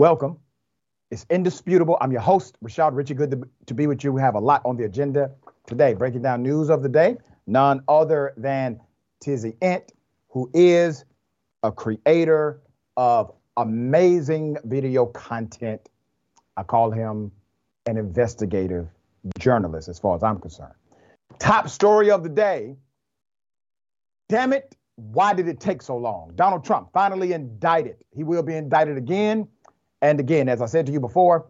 Welcome. It's indisputable. I'm your host, Rashad Richey. Good to, to be with you. We have a lot on the agenda today, breaking down news of the day. None other than Tizzy Ent, who is a creator of amazing video content. I call him an investigative journalist, as far as I'm concerned. Top story of the day. Damn it, why did it take so long? Donald Trump finally indicted. He will be indicted again and again. As I said to you before,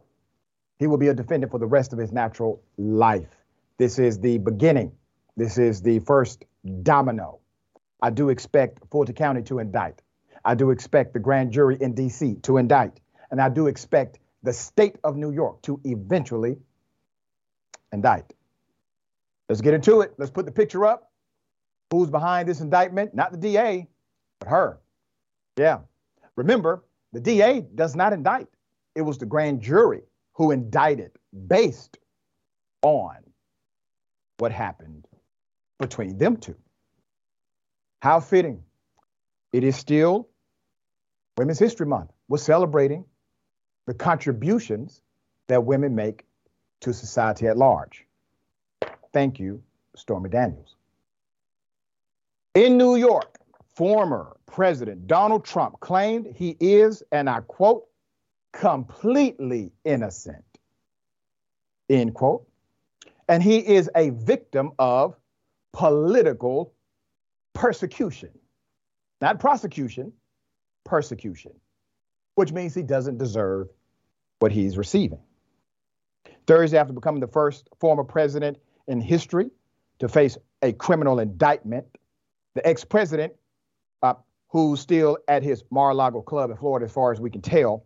he will be a defendant for the rest of his natural life. This is the beginning. This is the first domino. I do expect Fulton County to indict. I do expect the grand jury in D.C. to indict. And I do expect the state of New York to eventually indict. Let's get into it. Let's put the picture up. Who's behind this indictment? Not the DA, but her. Yeah. Remember, the DA does not indict. It was the grand jury who indicted based on what happened between them two. How fitting. It is still Women's History Month. We're celebrating the contributions that women make to society at large. Thank you, Stormy Daniels. In New York, former President Donald Trump claimed he is, and I quote, completely innocent, end quote. And he is a victim of political persecution, not prosecution, persecution, which means he doesn't deserve what he's receiving. Thursday, after becoming the first former president in history to face a criminal indictment, the ex president, who's still at his Mar a Lago club in Florida, as far as we can tell,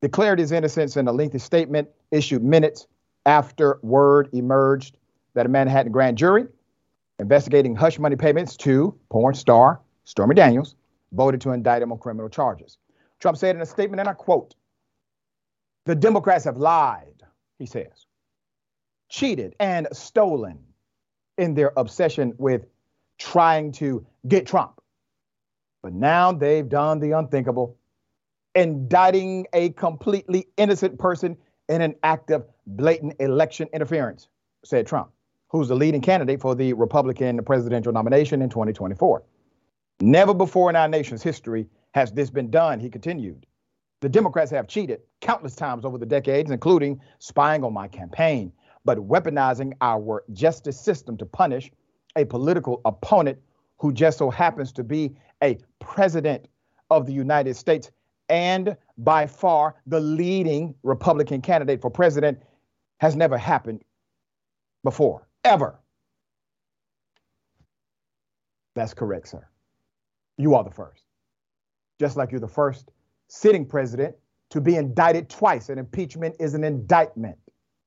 declared his innocence in a lengthy statement issued minutes after word emerged that a Manhattan grand jury investigating hush money payments to porn star Stormy Daniels voted to indict him on criminal charges. Trump said in a statement, and I quote, The Democrats have lied, he says, cheated and stolen in their obsession with trying to get Trump. But now they've done the unthinkable, indicting a completely innocent person in an act of blatant election interference, said Trump, who's the leading candidate for the Republican presidential nomination in 2024. Never before in our nation's history has this been done, he continued. The Democrats have cheated countless times over the decades, including spying on my campaign, but weaponizing our justice system to punish a political opponent who just so happens to be a president of the United States and by far the leading Republican candidate for president has never happened before, ever. That's correct, sir. You are the first. Just like you're the first sitting president to be indicted twice. An impeachment is an indictment,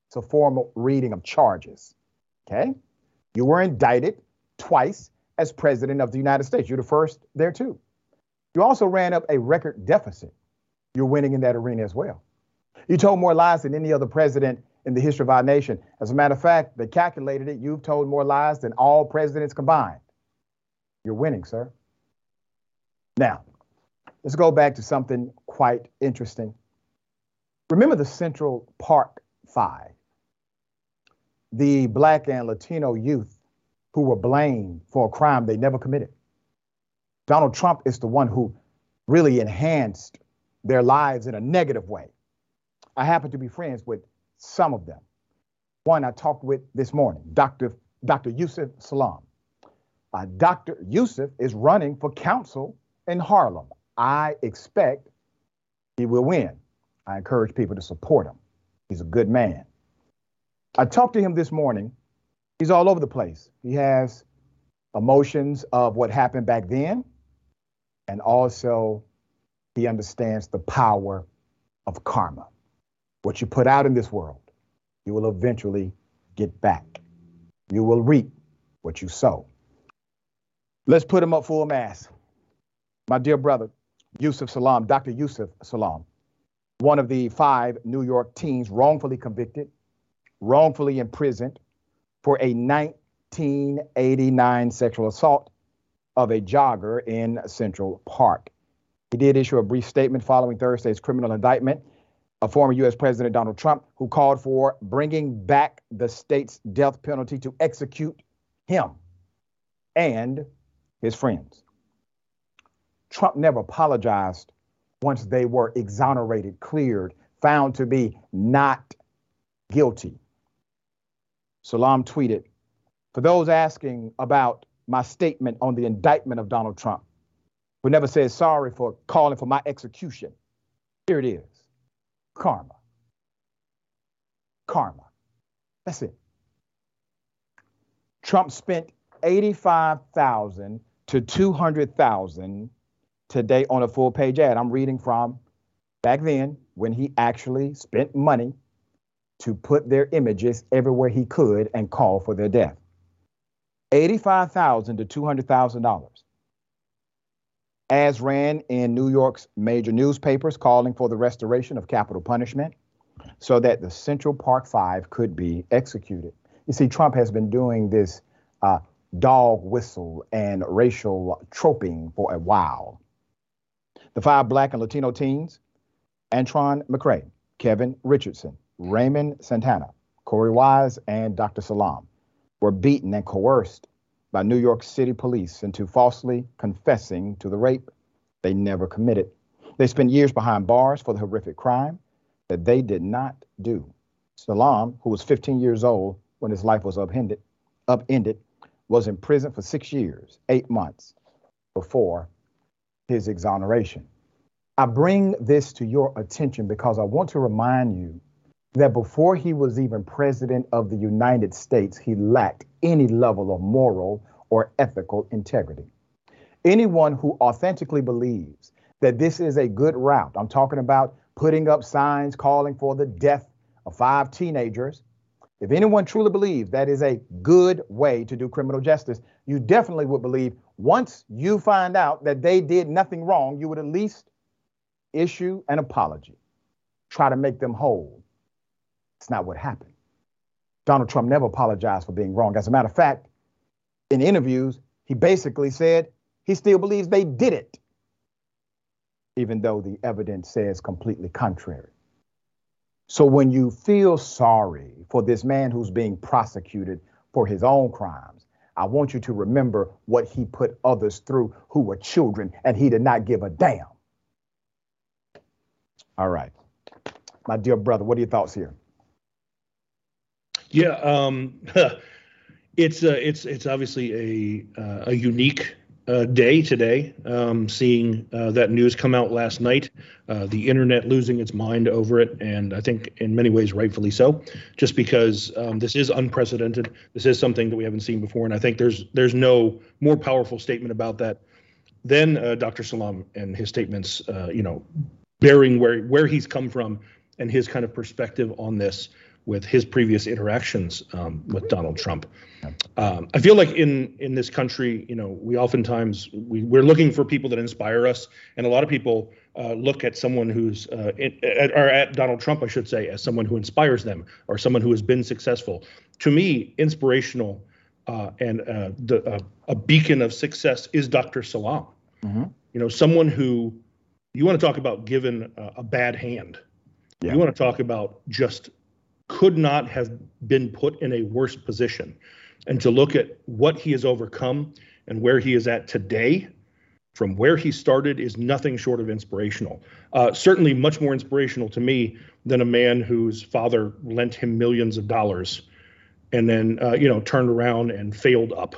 it's a formal reading of charges. Okay? You were indicted twice as president of the United States. You're the first there too. You also ran up a record deficit. You're winning in that arena as well. You told more lies than any other president in the history of our nation. As a matter of fact, they calculated it. You've told more lies than all presidents combined. You're winning, sir. Now, let's go back to something quite interesting. Remember the Central Park Five, the black and Latino youth who were blamed for a crime they never committed. Donald Trump is the one who really enhanced their lives in a negative way. I happen to be friends with some of them. One I talked with this morning, Dr. Dr. Yusef Salaam. Uh, Dr. Yusef is running for council in Harlem. I expect he will win. I encourage people to support him. He's a good man. I talked to him this morning. He's all over the place. He has emotions of what happened back then, and also he understands the power of karma. What you put out in this world, you will eventually get back. You will reap what you sow. Let's put him up full mass my dear brother, Yusef Salaam, Dr. Yusef Salaam, one of the five New York teens wrongfully convicted, wrongfully imprisoned for a 1989 sexual assault of a jogger in Central Park. He did issue a brief statement following Thursday's criminal indictment of former U.S. President Donald Trump, who called for bringing back the state's death penalty to execute him and his friends. Trump never apologized once they were exonerated, cleared, found to be not guilty. Salaam tweeted, For those asking about my statement on the indictment of Donald Trump, who never said sorry for calling for my execution, here it is karma. Karma. That's it. Trump spent 85,000 to 200,000 today on a full page ad. I'm reading from back then when he actually spent money to put their images everywhere he could and call for their death. 85,000 to 200,000 dollars. As ran in New York's major newspapers calling for the restoration of capital punishment so that the Central Park Five could be executed. You see, Trump has been doing this uh, dog whistle and racial troping for a while. The five black and Latino teens Antron McCray, Kevin Richardson, Raymond Santana, Korey Wise, and Dr. Salaam were beaten and coerced by New York City police into falsely confessing to the rape they never committed. They spent years behind bars for the horrific crime that they did not do. Salaam, who was 15 years old when his life was upended, upended was in prison for six years, eight months before his exoneration. I bring this to your attention because I want to remind you that before he was even president of the United States, he lacked any level of moral or ethical integrity. Anyone who authentically believes that this is a good route, I'm talking about putting up signs calling for the death of five teenagers. If anyone truly believes that is a good way to do criminal justice, you definitely would believe once you find out that they did nothing wrong, you would at least issue an apology, try to make them whole. It's not what happened. Donald Trump never apologized for being wrong. As a matter of fact, in interviews, he basically said he still believes they did it, even though the evidence says completely contrary. So when you feel sorry for this man who's being prosecuted for his own crimes, I want you to remember what he put others through who were children and he did not give a damn. All right. My dear brother, what are your thoughts here? Yeah, um, it's uh, it's it's obviously a uh, a unique uh, day today. Um, seeing uh, that news come out last night, uh, the internet losing its mind over it, and I think in many ways rightfully so, just because um, this is unprecedented. This is something that we haven't seen before, and I think there's there's no more powerful statement about that than uh, Dr. Salaam and his statements. you know, bearing where where he's come from and his kind of perspective on this with his previous interactions um, with Donald Trump. Um, I feel like in in this country, you know, we oftentimes we, we're looking for people that inspire us, and a lot of people uh, look at someone who's uh, in, at, or at Donald Trump, I should say, as someone who inspires them or someone who has been successful. To me, inspirational uh, and uh, the, uh, a beacon of success is Dr. Salaam. Mm-hmm. You know, someone who you want to talk about given a, a bad hand. Yeah. You want to talk about just could not have been put in a worse position. And to look at what he has overcome and where he is at today, from where he started, is nothing short of inspirational. Uh, certainly, much more inspirational to me than a man whose father lent him millions of dollars and then, uh, you know, turned around and failed up,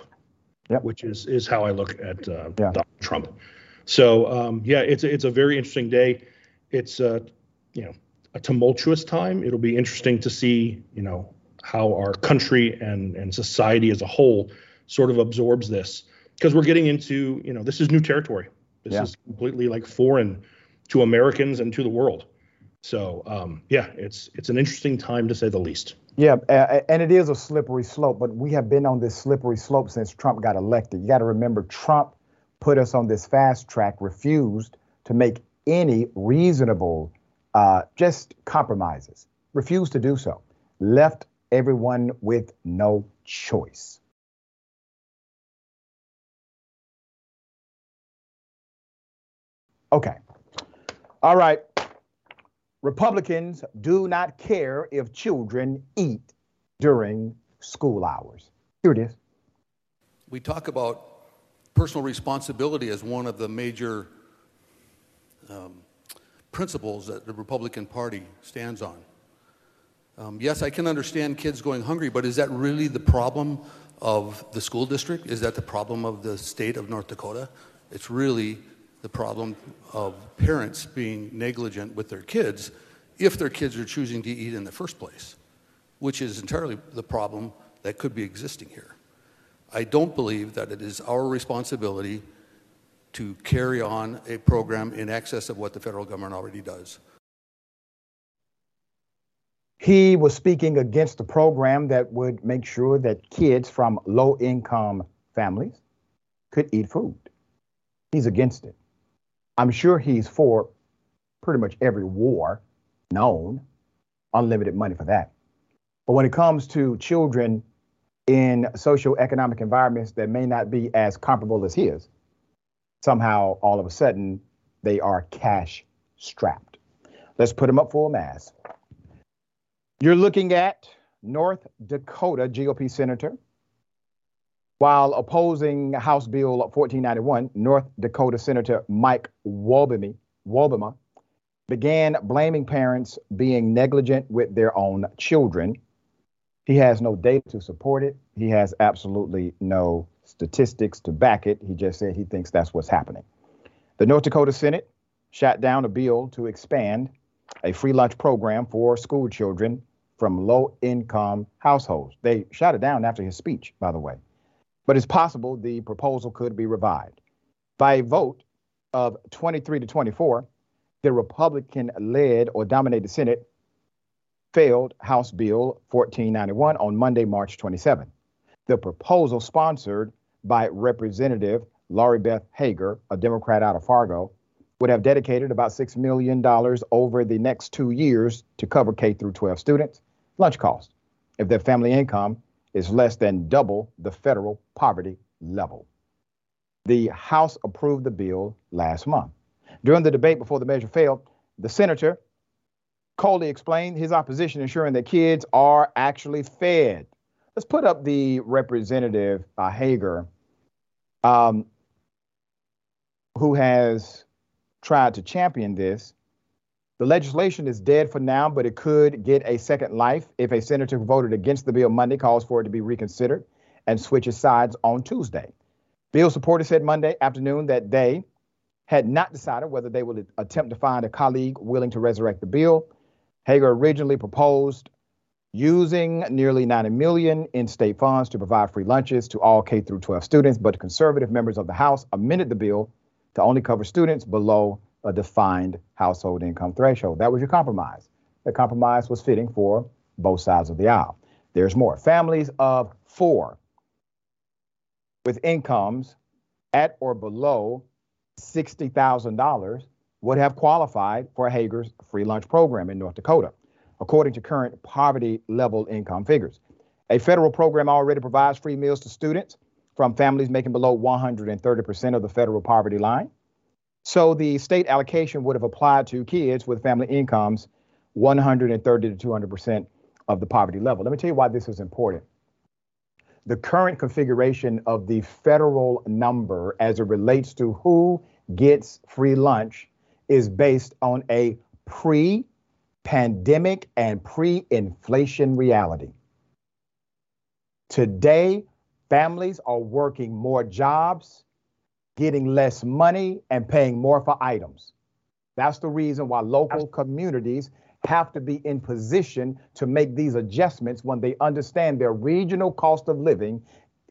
yep. which is is how I look at uh, yeah. Donald Trump. So, um, yeah, it's it's a very interesting day. It's uh, you know a tumultuous time. It'll be interesting to see, you know, how our country and and society as a whole sort of absorbs this because we're getting into, you know, this is new territory. This yeah. is completely like foreign to Americans and to the world. So um, yeah, it's it's an interesting time to say the least. Yeah, and it is a slippery slope, but we have been on this slippery slope since Trump got elected. You got to remember, Trump put us on this fast track, refused to make any reasonable uh, just compromises, refused to do so, left everyone with no choice. Okay, All right. Republicans do not care if children eat during school hours. Here it is. We talk about personal responsibility as one of the major um, principles that the Republican Party stands on. Um, yes, I can understand kids going hungry, but is that really the problem of the school district? Is that the problem of the state of North Dakota? It's really the problem of parents being negligent with their kids if their kids are choosing to eat in the first place, which is entirely the problem that could be existing here. I don't believe that it is our responsibility to carry on a program in excess of what the federal government already does. He was speaking against a program that would make sure that kids from low income families could eat food. He's against it. I'm sure he's for pretty much every war known, unlimited money for that. But when it comes to children in socioeconomic environments that may not be as comparable as his, somehow all of a sudden they are cash strapped. Let's put them up for a mass. You're looking at North Dakota GOP Senator. While opposing House Bill 1491, North Dakota Senator Mike Wobbema, Wobbema began blaming parents being negligent with their own children. He has no data to support it. He has absolutely no statistics to back it. He just said he thinks that's what's happening. The North Dakota Senate shot down a bill to expand a free lunch program for school children from low income households. They shot it down after his speech, by the way. But it's possible the proposal could be revived. By a vote of 23 to 24, the Republican led or dominated Senate failed House Bill 1491 on Monday, March 27. The proposal, sponsored by Representative Laurie Beth Hager, a Democrat out of Fargo, would have dedicated about $6 million over the next two years to cover K through 12 students lunch costs if their family income is less than double the federal poverty level. The House approved the bill last month. During the debate before the measure failed, the senator coldly explained his opposition, ensuring that kids are actually fed. Let's put up the representative uh, Hager, um, who has tried to champion this. The legislation is dead for now, but it could get a second life if a senator who voted against the bill Monday calls for it to be reconsidered and switches sides on Tuesday. Bill supporters said Monday afternoon that they had not decided whether they would attempt to find a colleague willing to resurrect the bill. Hager originally proposed using nearly 90 million in state funds to provide free lunches to all K through 12 students, but conservative members of the House amended the bill to only cover students below a defined household income threshold. That was your compromise. The compromise was fitting for both sides of the aisle. There's more. Families of four with incomes at or below $60,000 would have qualified for Hager's free lunch program in North Dakota, according to current poverty level income figures. A federal program already provides free meals to students from families making below 130% of the federal poverty line. So the state allocation would have applied to kids with family incomes 130 to 200% of the poverty level. Let me tell you why this is important the current configuration of the federal number as it relates to who gets free lunch is based on a pre pandemic and pre inflation reality. Today, families are working more jobs, getting less money, and paying more for items. That's the reason why local communities have to be in position to make these adjustments when they understand their regional cost of living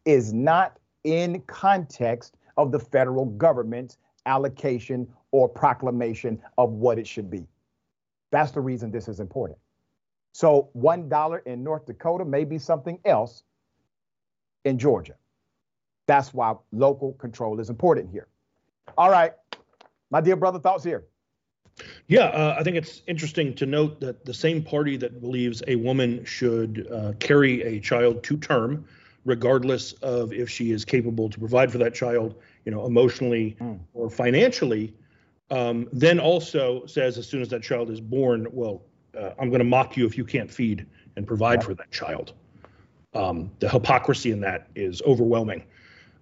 is not in context of the federal government's allocation or proclamation of what it should be. That's the reason this is important. So, $1 in North Dakota may be something else in Georgia. That's why local control is important here. All right, my dear brother, thoughts here. Yeah, uh, I think it's interesting to note that the same party that believes a woman should uh, carry a child to term, regardless of if she is capable to provide for that child, you know, emotionally mm. or financially, Um, then also says as soon as that child is born, well, uh, I'm going to mock you if you can't feed and provide for that child. Um, the hypocrisy in that is overwhelming.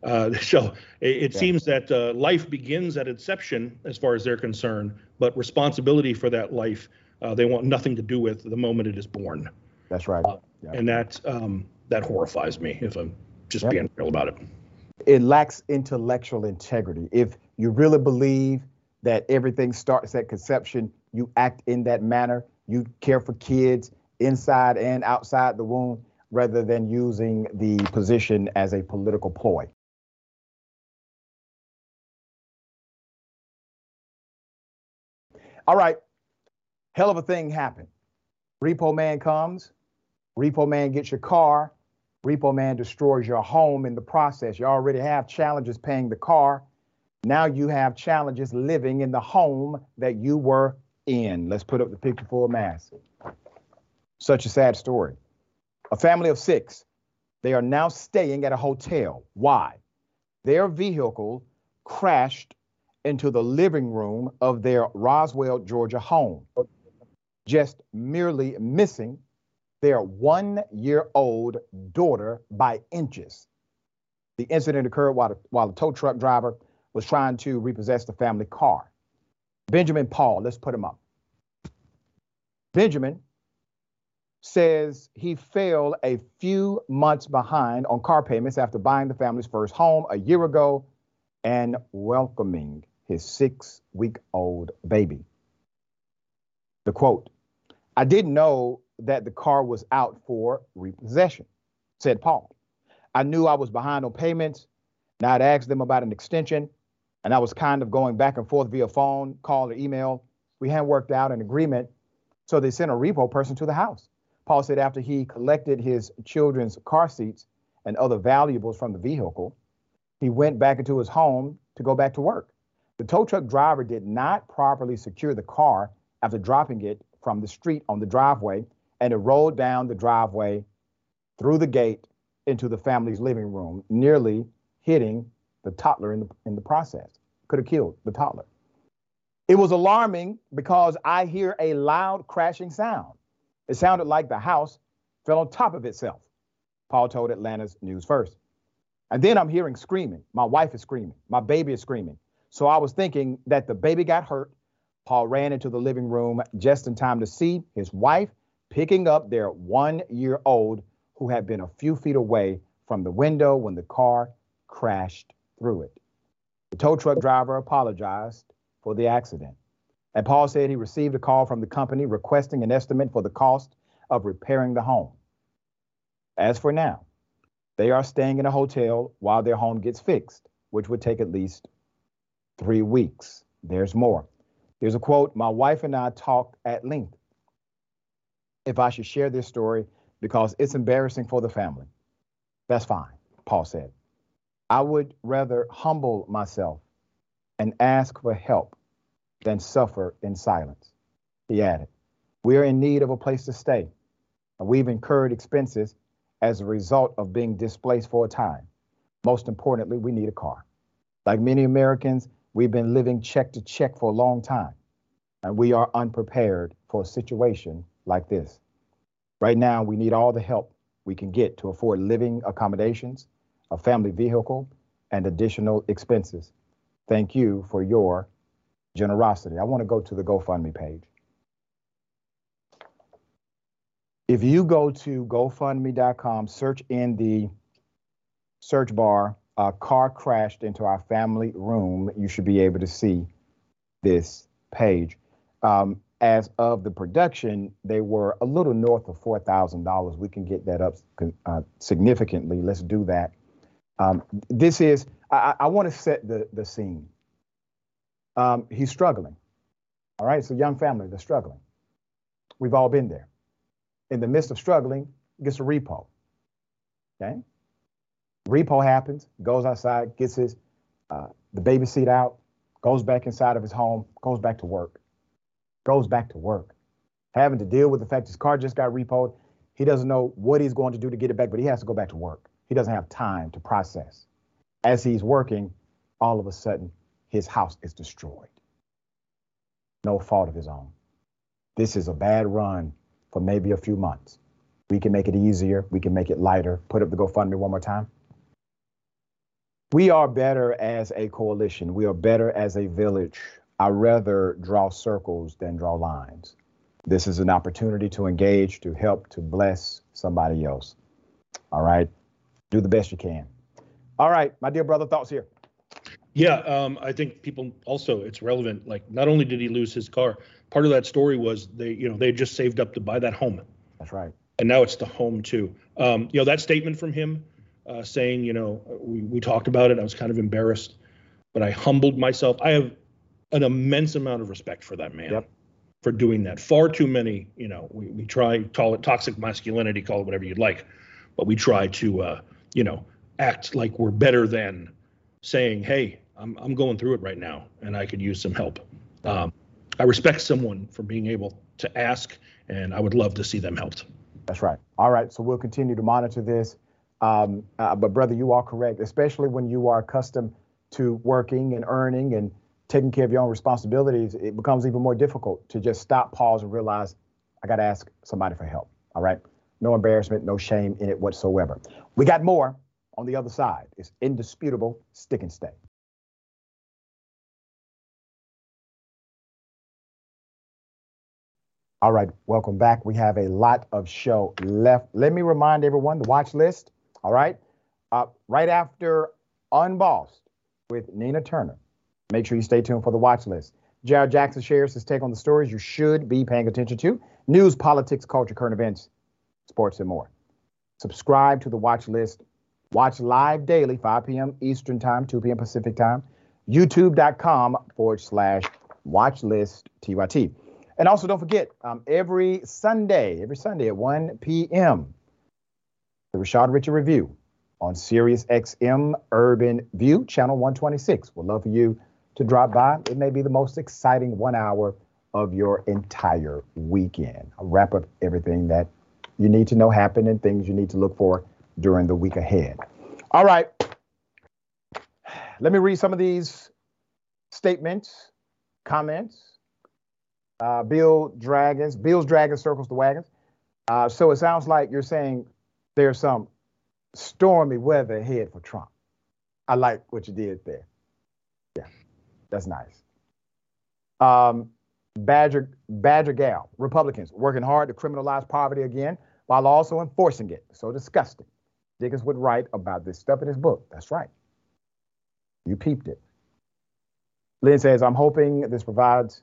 Uh, so it, it yeah. seems that uh, life begins at inception as far as they're concerned, but responsibility for that life uh, they want nothing to do with the moment it is born. That's right. Uh, yeah. And that um, that horrifies me if I'm just being real about it. It lacks intellectual integrity. If you really believe that everything starts at conception, you act in that manner. You care for kids inside and outside the womb rather than using the position as a political ploy. All right, hell of a thing happened. Repo man comes, repo man gets your car, repo man destroys your home in the process. You already have challenges paying the car. Now you have challenges living in the home that you were in. Let's put up the picture for a mass. Such a sad story. A family of six, they are now staying at a hotel. Why? Their vehicle crashed into the living room of their Roswell, Georgia home, just merely missing their one year old daughter by inches. The incident occurred while while the tow truck driver was trying to repossess the family car. Benjamin Paul, let's put him up. Benjamin says he fell a few months behind on car payments after buying the family's first home a year ago and welcoming his six week old baby. The quote I didn't know that the car was out for repossession, said Paul. I knew I was behind on payments, and I'd asked them about an extension, and I was kind of going back and forth via phone, call, or email. We hadn't worked out an agreement, so they sent a repo person to the house. Paul said after he collected his children's car seats and other valuables from the vehicle, he went back into his home to go back to work. The tow truck driver did not properly secure the car after dropping it from the street on the driveway, and it rolled down the driveway through the gate into the family's living room, nearly hitting the toddler in the, in the process. Could have killed the toddler. It was alarming because I hear a loud crashing sound. It sounded like the house fell on top of itself, Paul told Atlanta's News First. And then I'm hearing screaming. My wife is screaming. My baby is screaming. So I was thinking that the baby got hurt. Paul ran into the living room just in time to see his wife picking up their one year old who had been a few feet away from the window when the car crashed through it. The tow truck driver apologized for the accident. And Paul said he received a call from the company requesting an estimate for the cost of repairing the home. As for now, they are staying in a hotel while their home gets fixed, which would take at least three weeks. There's more. There's a quote My wife and I talked at length if I should share this story because it's embarrassing for the family. That's fine, Paul said. I would rather humble myself and ask for help than suffer in silence. He added, We are in need of a place to stay, and we've incurred expenses as a result of being displaced for a time. Most importantly, we need a car. Like many Americans, we've been living check to check for a long time, and we are unprepared for a situation like this. Right now, we need all the help we can get to afford living accommodations, a family vehicle, and additional expenses. Thank you for your generosity. I want to go to the GoFundMe page. If you go to GoFundMe.com, search in the search bar, a car crashed into our family room, you should be able to see this page. Um, as of the production, they were a little north of $4,000. We can get that up uh, significantly. Let's do that. Um, this is, I, I want to set the, the scene. Um, he's struggling. All right, so young family, they're struggling. We've all been there. In the midst of struggling, gets a repo. Okay? Repo happens, goes outside, gets his uh, the baby seat out, goes back inside of his home, goes back to work, goes back to work, having to deal with the fact his car just got repoed. He doesn't know what he's going to do to get it back, but he has to go back to work. He doesn't have time to process. As he's working, all of a sudden, his house is destroyed. no fault of his own. This is a bad run for maybe a few months. We can make it easier. We can make it lighter. Put up the GoFundMe one more time. We are better as a coalition. We are better as a village. I rather draw circles than draw lines. This is an opportunity to engage, to help, to bless somebody else. All right. Do the best you can. All right, my dear brother, thoughts here. Yeah, um, I think people also it's relevant. Like, not only did he lose his car, part of that story was they, you know, they just saved up to buy that home. That's right. And now it's the home too. Um, you know, that statement from him uh, saying, you know, we, we talked about it. I was kind of embarrassed, but I humbled myself. I have an immense amount of respect for that man Yep. for doing that. Far too many, you know, we, we try call it toxic masculinity, call it whatever you'd like, but we try to, uh, you know, act like we're better than saying, hey, I'm, I'm going through it right now and I could use some help. Um, I respect someone for being able to ask, and I would love to see them helped. That's right. All right. So we'll continue to monitor this. Um, uh, but brother, you are correct, especially when you are accustomed to working and earning and taking care of your own responsibilities. It becomes even more difficult to just stop, pause, and realize I got to ask somebody for help. All right. No embarrassment, no shame in it whatsoever. We got more on the other side. It's indisputable. Stick and stay. All right, welcome back. We have a lot of show left. Let me remind everyone the watch list. All right, uh, right after Unbossed with Nina Turner. Make sure you stay tuned for the watch list. Jared Jackson shares his take on the stories you should be paying attention to news, politics, culture, current events, sports, and more. Subscribe to the watch list. Watch live daily, 5 p.m. Eastern Time, 2 p.m. Pacific Time. YouTube.com forward slash watch list TYT. And also, don't forget, um, every Sunday, every Sunday at 1 p.m., the Rashad Richey Review on Sirius XM Urban View, channel 126. We'd love for you to drop by. It may be the most exciting one hour of your entire weekend. I'll wrap up everything that you need to know happen and things you need to look for during the week ahead. All right. Let me read some of these statements, comments. Uh, Bill Dragons, Bill's Dragon circles the wagons. Uh, so it sounds like you're saying there's some stormy weather ahead for Trump. I like what you did there. Yeah, that's nice. Um, Badger Badger Gal, Republicans working hard to criminalize poverty again while also enforcing it. So disgusting. Dickens would write about this stuff in his book. That's right. You peeped it. Lynn says, I'm hoping this provides,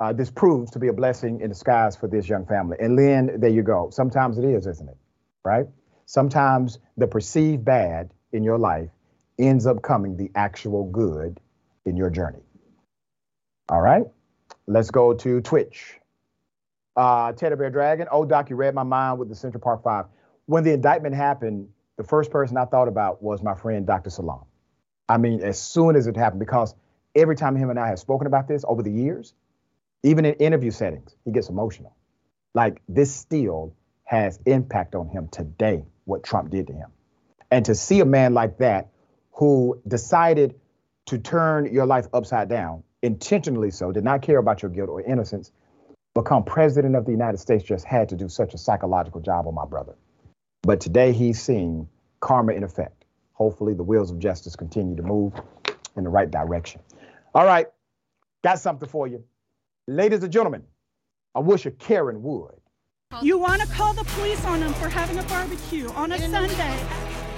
uh, this proves to be a blessing in disguise for this young family. And Lynn, there you go. Sometimes it is, isn't it? Right? Sometimes the perceived bad in your life ends up coming the actual good in your journey. All right, let's go to Twitch. Uh, Teddy Bear Dragon. Oh, Doc, you read my mind with the Central Park Five. When the indictment happened, the first person I thought about was my friend Dr. Salaam. I mean, as soon as it happened, because every time him and I have spoken about this over the years, even in interview settings, he gets emotional. Like this still has impact on him today, what Trump did to him. And to see a man like that who decided to turn your life upside down, intentionally so, did not care about your guilt or innocence, become president of the United States just had to do such a psychological job on my brother. But today he's seeing karma in effect. Hopefully the wheels of justice continue to move in the right direction. All right, got something for you. Ladies and gentlemen, I wish a Karen would. You want to call the police on them for having a barbecue on a Sunday.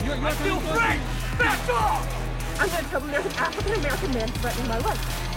You're my feel free! Back off! I'm going to tell them there's an African American man threatening my life.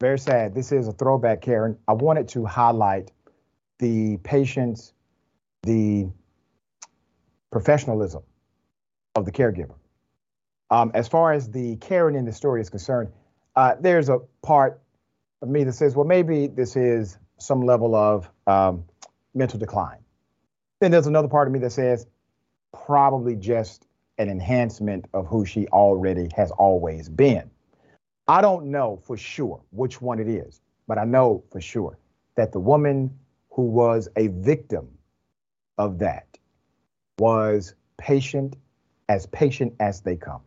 Very sad. This is a throwback, Karen. I wanted to highlight the patience, the professionalism of the caregiver. Um, as far as the Karen in the story is concerned, uh, there's a part of me that says, well, maybe this is some level of um, mental decline. Then there's another part of me that says, probably just an enhancement of who she already has always been. I don't know for sure which one it is, but I know for sure that the woman who was a victim of that was patient, as patient as they come.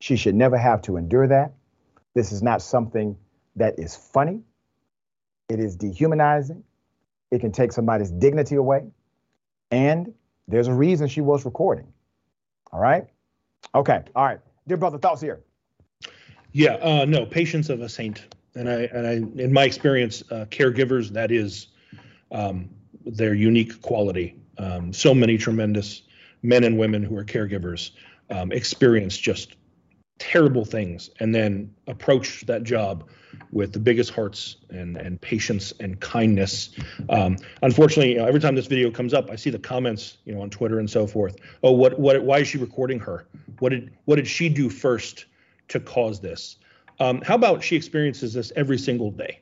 She should never have to endure that. This is not something that is funny. It is dehumanizing. It can take somebody's dignity away. And there's a reason she was recording. All right. Okay. All right. Dear brother, thoughts here. Yeah. Uh, no, patience of a saint. And I, and I, in my experience, uh, caregivers, that is um, their unique quality. Um, so many tremendous men and women who are caregivers um, experience just terrible things and then approach that job with the biggest hearts and and patience and kindness. Um, unfortunately, you know, every time this video comes up, I see the comments, you know, on Twitter and so forth. Oh, what what? Why is she recording her? What did what did she do first to cause this? Um, how about she experiences this every single day?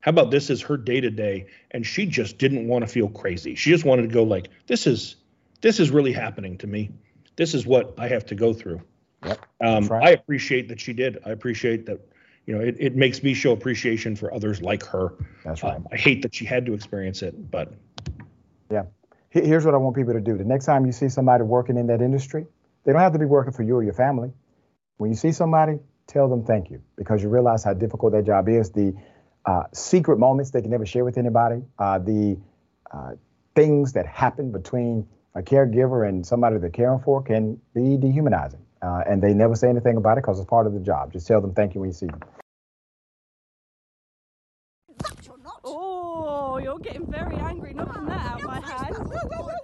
How about this is her day to day, and she just didn't want to feel crazy. She just wanted to go like, this is this is really happening to me. This is what I have to go through. Yep. Um, right. I appreciate that she did. I appreciate that. You know, it, it makes me show appreciation for others like her. That's right. Um, I hate that she had to experience it, but Yeah. Here's what I want people to do. The next time you see somebody working in that industry, they don't have to be working for you or your family. When you see somebody, tell them thank you because you realize how difficult that job is. The uh, secret moments they can never share with anybody, uh, the uh, things that happen between a caregiver and somebody they're caring for can be dehumanizing. Uh, and they never say anything about it because it's part of the job. Just tell them thank you when you see them. You're. Oh, you're getting very angry knocking that out of my hand. I'm Facebook.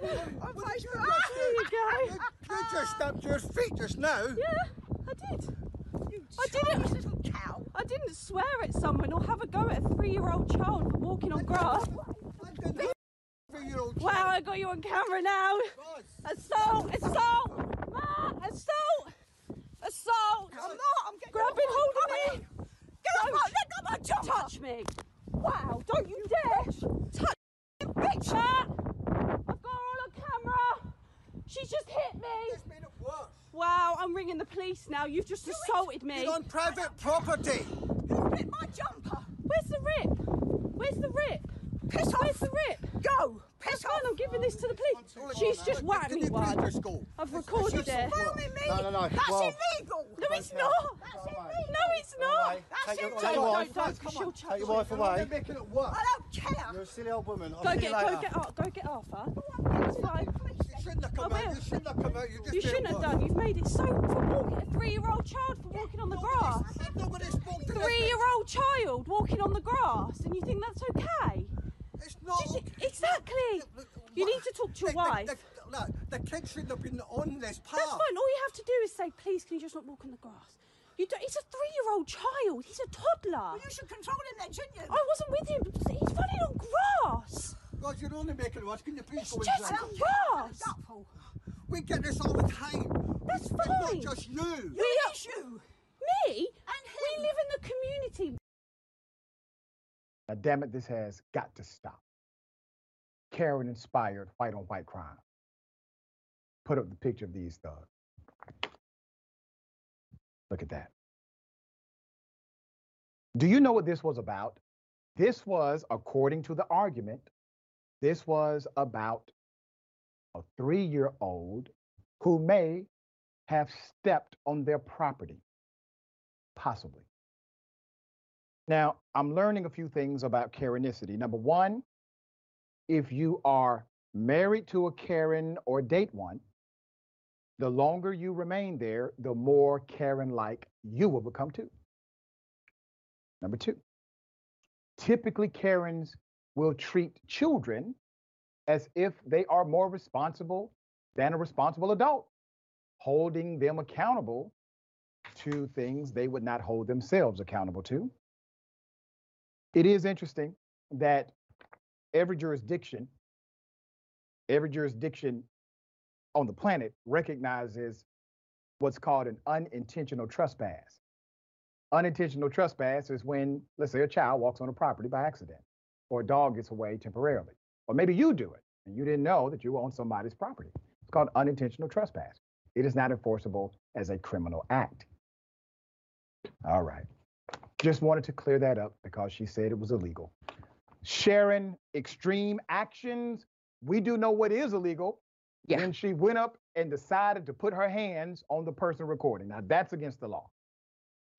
There you go. You just stamped your feet just now. Yeah, I did. You I didn't- little cow. I didn't swear at someone or have a go at a three-year-old child for walking on grass. Wow, I got you on camera now. Assault! Assault! Ma! Assault! Assault! I'm not. I'm getting Grabbing off hold my of me! property. Get off my let go of my jumper. Touch me! Wow, don't you dare! Touch bitch. Ma! I've got her all on camera! She's just hit me! It's made it worse. Wow, I'm ringing the police now. You've just assaulted me. You're on private property. You bit my jumper. Where's the rip? Where's the rip? Piss off. Where's the rip? Go. Piss fine, off. I'm giving this to the police. She's just whacked me one. I've recorded it. Filming me. No, no, no. That's Well- illegal. No, it's not. That's illegal. No, it's not. That's Take your- illegal. take your Don't, wife. don't, don't, 'cause Come she'll on, chuck Take your me. wife You're away. making it worse. I don't care. You're a silly old woman. I'll Go see get, you later. go get, Ar- go get Arthur. It's You fine. You shouldn't have come I out. will. You shouldn't have come out. You just You shouldn't have done. You've made it so for walking a three-year-old child for walking on the grass. Nobody spoke to. Three-year-old child walking on the grass, and you think that's okay? It's not. You- okay. exactly. You need to talk to your The- the- wife. the- look, the kid shouldn't have been on this path. That's fine. All you have to do is say, "Please, can you just not walk on the grass?" You don't, he's a three-year-old child. He's a toddler. Well, you should control him then, shouldn't you? I wasn't with him. He's running on grass. God, you're only making it worse. Can you please It's go just inside? don't grass. Gutful. We get this all the time. That's fine. It's not just you. You We it's you. Me? And We live in the community. Now, damn it, this has got to stop. Karen inspired white on white crime. Put up the picture of these thugs. Look at that. Do you know what this was about? This was, according to the argument, this was about a three year old who may have stepped on their property. Possibly. Now, I'm learning a few things about Karenicity. Number one, if you are married to a Karen or date one, the longer you remain there, the more Karen like you will become too. Number two, typically Karens will treat children as if they are more responsible than a responsible adult, holding them accountable to things they would not hold themselves accountable to. It is interesting that every jurisdiction, every jurisdiction on the planet recognizes what's called an unintentional trespass. Unintentional trespass is when, let's say, a child walks on a property by accident, or a dog gets away temporarily, or maybe you do it and you didn't know that you were on somebody's property. It's called unintentional trespass. It is not enforceable as a criminal act. All right. Just wanted to clear that up because she said it was illegal. Sharing extreme actions, we do know what is illegal. Yeah. When she went up and decided to put her hands on the person recording. Now that's against the law.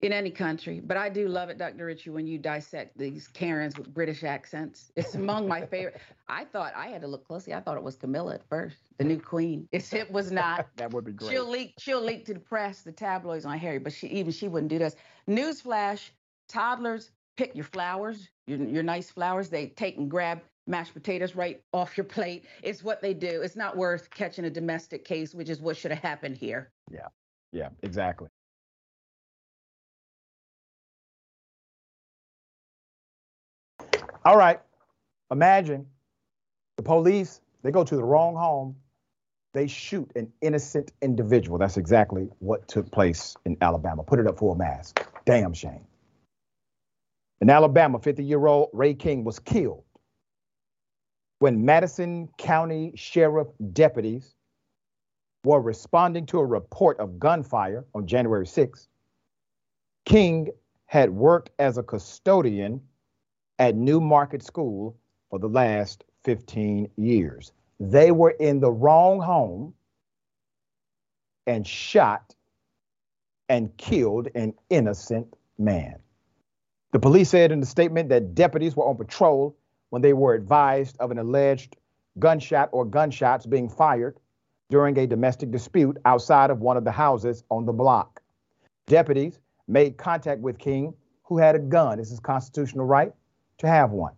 In any country. But I do love it, Dr. Richey, when you dissect these Karens with British accents. It's among my favorite. I thought I had to look closely. I thought it was Camilla at first, the new queen. It's, it was not. That would be great. She'll leak. She'll leak to the press, the tabloids on Harry, but she even she wouldn't do this. Newsflash: toddlers pick your flowers, your your nice flowers. They take and grab mashed potatoes right off your plate. It's what they do. It's not worth catching a domestic case, which is what should have happened here. Yeah, Yeah, exactly. All right. Imagine the police, they go to the wrong home, they shoot an innocent individual. That's exactly what took place in Alabama. Put it up for a mask. Damn shame. In Alabama, 50 year old Ray King was killed when Madison County Sheriff deputies were responding to a report of gunfire on January 6th. King had worked as a custodian at New Market School for the last 15 years. They were in the wrong home and shot and killed an innocent man. The police said in the statement that deputies were on patrol when they were advised of an alleged gunshot or gunshots being fired during a domestic dispute outside of one of the houses on the block. Deputies made contact with King, who had a gun. It's is constitutional right to have one.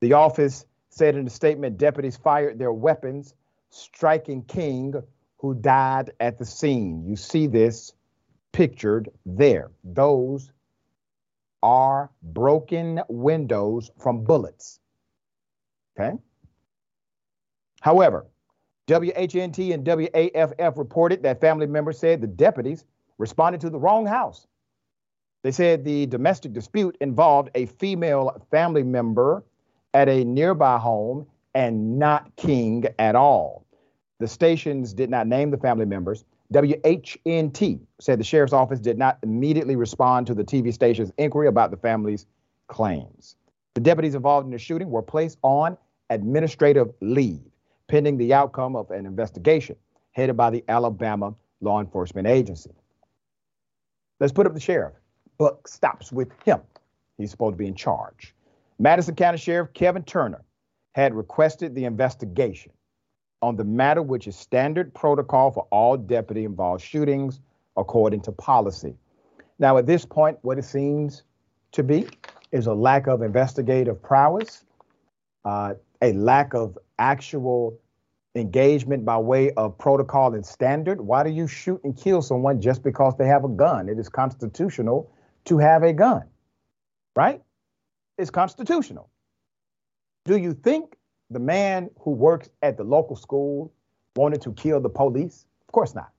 The office said in a statement deputies fired their weapons, striking King, who died at the scene. You see this pictured there. Those are broken windows from bullets. Okay? However, WHNT and WAFF reported that family members said the deputies responded to the wrong house. They said the domestic dispute involved a female family member at a nearby home and not King at all. The stations did not name the family members. WHNT said the sheriff's office did not immediately respond to the TV station's inquiry about the family's claims. The deputies involved in the shooting were placed on administrative leave pending the outcome of an investigation headed by the Alabama Law Enforcement Agency. Let's put up the sheriff. Buck stops with him. He's supposed to be in charge. Madison County Sheriff Kevin Turner had requested the investigation on the matter, which is standard protocol for all deputy involved shootings according to policy. Now, at this point, what it seems to be is a lack of investigative prowess, uh, a lack of actual engagement by way of protocol and standard. Why do you shoot and kill someone just because they have a gun? It is constitutional to have a gun, right? It's constitutional. Do you think the man who works at the local school wanted to kill the police? Of course not.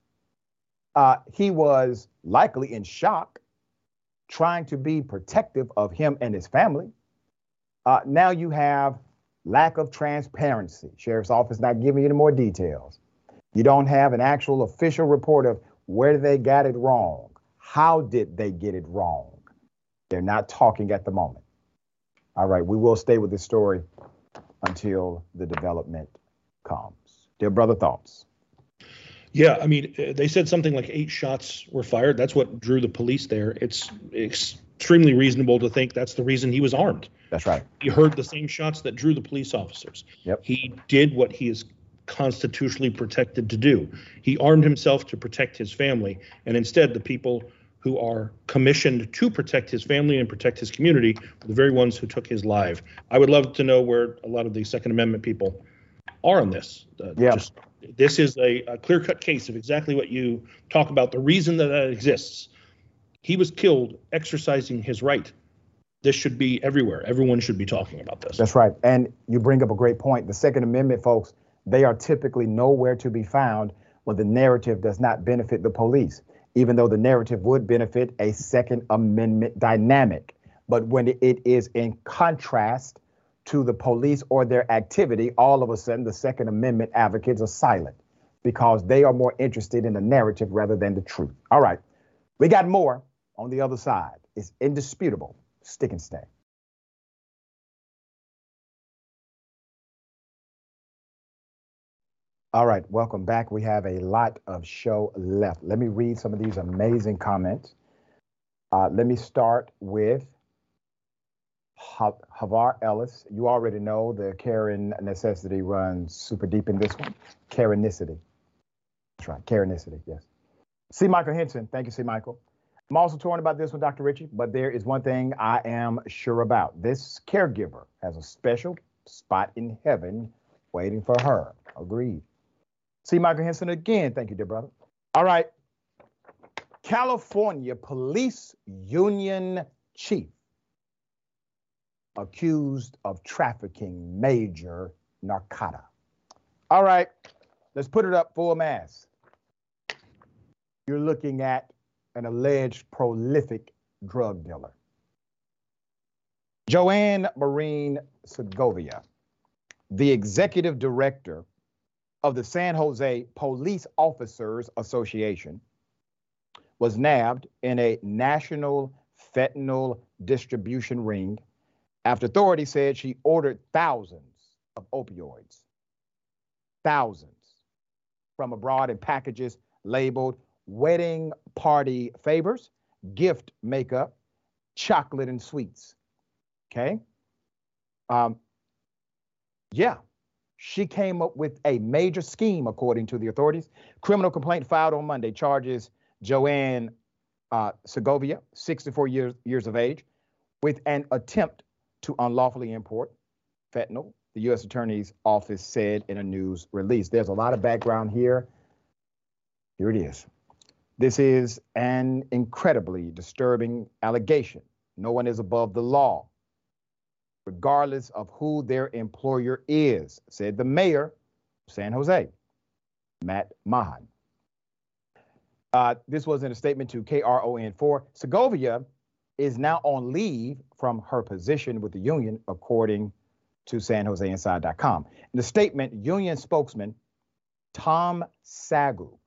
Uh, he was likely in shock, trying to be protective of him and his family. Uh, now you have lack of transparency. Sheriff's office not giving you any more details. You don't have an actual official report of where they got it wrong. How did they get it wrong? They're not talking at the moment. All right, we will stay with this story until the development comes. Dear brother, thoughts? Yeah, I mean, they said something like eight shots were fired. That's what drew the police there. It's extremely reasonable to think that's the reason he was armed. That's right. He heard the same shots that drew the police officers. Yep. He did what he is constitutionally protected to do. He armed himself to protect his family, and instead, the people who are commissioned to protect his family and protect his community were the very ones who took his life. I would love to know where a lot of the Second Amendment people are on this. Uh, Yeah. just- this is a, a clear-cut case of exactly what you talk about. The reason that that exists. He was killed exercising his right this should be everywhere. Everyone should be talking about this. That's right. And you bring up a great point. The Second Amendment, folks, they are typically nowhere to be found when the narrative does not benefit the police, even though the narrative would benefit a Second Amendment dynamic. But when it is in contrast to the police or their activity, all of a sudden the Second Amendment advocates are silent because they are more interested in the narrative rather than the truth. All right, we got more on the other side. It's indisputable. Stick and stay. All right, welcome back. We have a lot of show left. Let me read some of these amazing comments. Uh, let me start with Havar Ellis. You already know the Karen necessity runs super deep in this one. Karenicity. That's right, Karenicity, yes. C. Michael Henson. Thank you, C. Michael. I'm also torn about this one, Dr. Richey, but there is one thing I am sure about. This caregiver has a special spot in heaven waiting for her. Agreed. See Michael Henson again. Thank you, dear brother. All right. California Police Union Chief accused of trafficking major narcotica. All right, let's put it up full mass. You're looking at an alleged prolific drug dealer. Joanne Marian Segovia, the executive director of the San Jose Police Officers Association, was nabbed in a national fentanyl distribution ring after authorities said she ordered thousands of opioids, thousands from abroad in packages labeled wedding party favors, gift makeup, chocolate and sweets. Okay. Um, yeah, she came up with a major scheme, according to the authorities. Criminal complaint filed on Monday charges Joanne uh, Segovia, 64 years, years of age, with an attempt to unlawfully import fentanyl, the U.S. Attorney's Office said in a news release. There's a lot of background here. Here it is. This is an incredibly disturbing allegation. No one is above the law, regardless of who their employer is, said the mayor of San Jose, Matt Mahan. Uh, this was in a statement to KRON4. Segovia is now on leave from her position with the union, according to SanJoseInside.com. In the statement, union spokesman Tom Saggau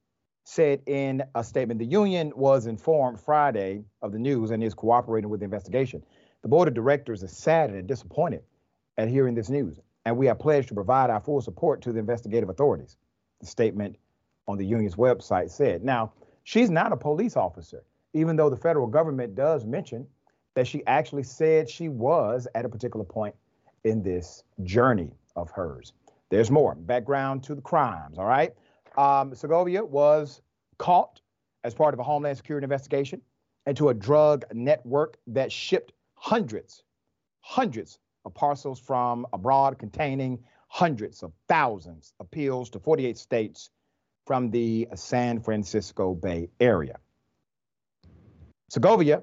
said in a statement the union was informed Friday of the news and is cooperating with the investigation. The board of directors is saddened and disappointed at hearing this news, and we have pledged to provide our full support to the investigative authorities. The statement on the union's website said. Now, she's not a police officer even though the federal government does mention that she actually said she was at a particular point in this journey of hers. There's more background to the crimes, all right? Um, Segovia was caught as part of a Homeland Security investigation into a drug network that shipped hundreds, hundreds of parcels from abroad containing hundreds of thousands of pills to 48 states from the San Francisco Bay Area. Segovia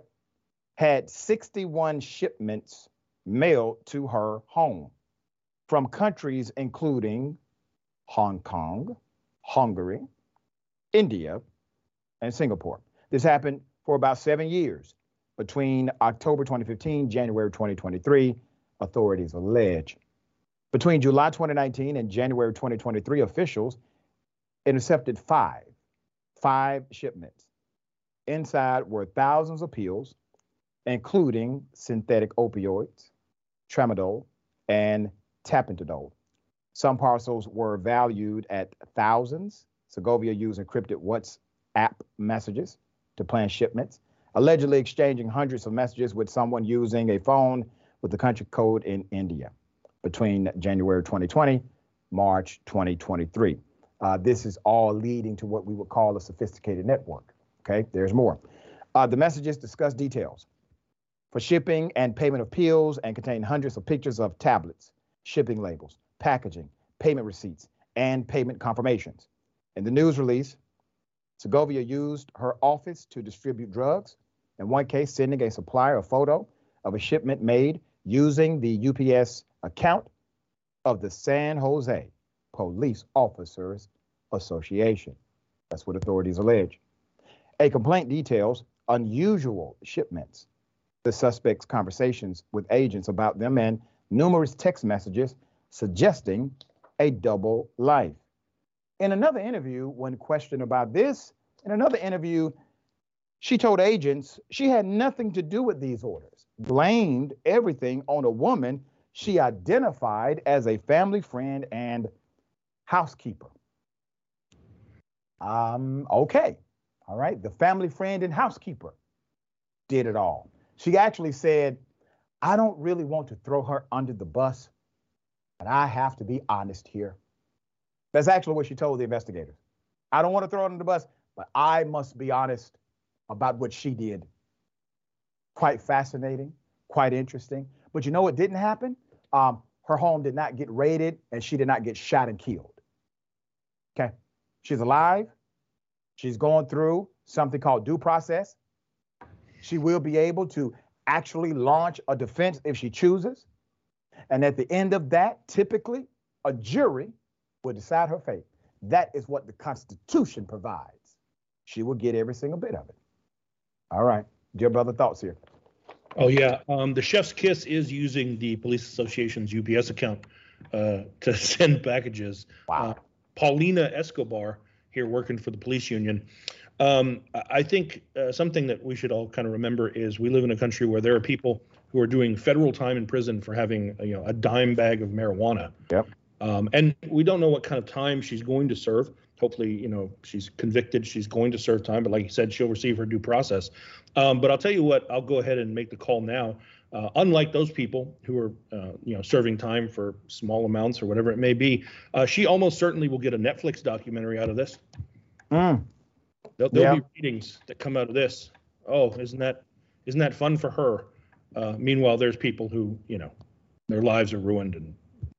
had 61 shipments mailed to her home from countries including Hong Kong, Hungary, India, and Singapore. This happened for about seven years between October 2015, January 2023, authorities allege. Between July 2019 and January 2023, officials intercepted five, five shipments Inside were thousands of pills, including synthetic opioids, tramadol, and tapentadol. Some parcels were valued at thousands. Segovia used encrypted WhatsApp messages to plan shipments, allegedly exchanging hundreds of messages with someone using a phone with the country code in India between January 2020, March 2023. Uh, this is all leading to what we would call a sophisticated network. Okay, there's more. Uh, the messages discuss details for shipping and payment of pills and contain hundreds of pictures of tablets, shipping labels, packaging, payment receipts, and payment confirmations. In the news release, Segovia used her office to distribute drugs. In one case, sending a supplier a photo of a shipment made using the UPS account of the San Jose Police Officers Association. That's what authorities allege. A complaint details unusual shipments, the suspect's conversations with agents about them, and numerous text messages suggesting a double life. In another interview, when questioned about this, in another interview, she told agents she had nothing to do with these orders, blamed everything on a woman she identified as a family friend and housekeeper. Um, okay. All right. The family friend and housekeeper did it all. She actually said, I don't really want to throw her under the bus, but I have to be honest here. That's actually what she told the investigators. I don't want to throw her under the bus, but I must be honest about what she did. Quite fascinating, quite interesting. But you know what didn't happen? Um, her home did not get raided and she did not get shot and killed. Okay. She's alive. She's going through something called due process. She will be able to actually launch a defense if she chooses. And at the end of that, typically, a jury will decide her fate. That is what the Constitution provides. She will get every single bit of it. All right. Dear brother, thoughts here. Oh yeah, um, the Chef's Kiss is using the Police Association's UPS account uh, to send packages. Wow. Uh, Paulina Escobar here working for the police union. Um, I- think uh, something that we should all kind of remember is we live in a country where there are people who are doing federal time in prison for having you know a dime bag of marijuana. Yep. Um, and we don't know what kind of time she's going to serve. Hopefully, you know, she's convicted. She's going to serve time, but like you said, she'll receive her due process. Um, but I'll tell you what, I'll go ahead and make the call now. Uh, unlike those people who are, uh, you know, serving time for small amounts or whatever it may be, uh, she almost certainly will get a Netflix documentary out of this. Mm. There'll, there'll Yeah. be readings that come out of this. Oh, isn't that isn't that fun for her? Uh, meanwhile, there's people who, you know, their lives are ruined and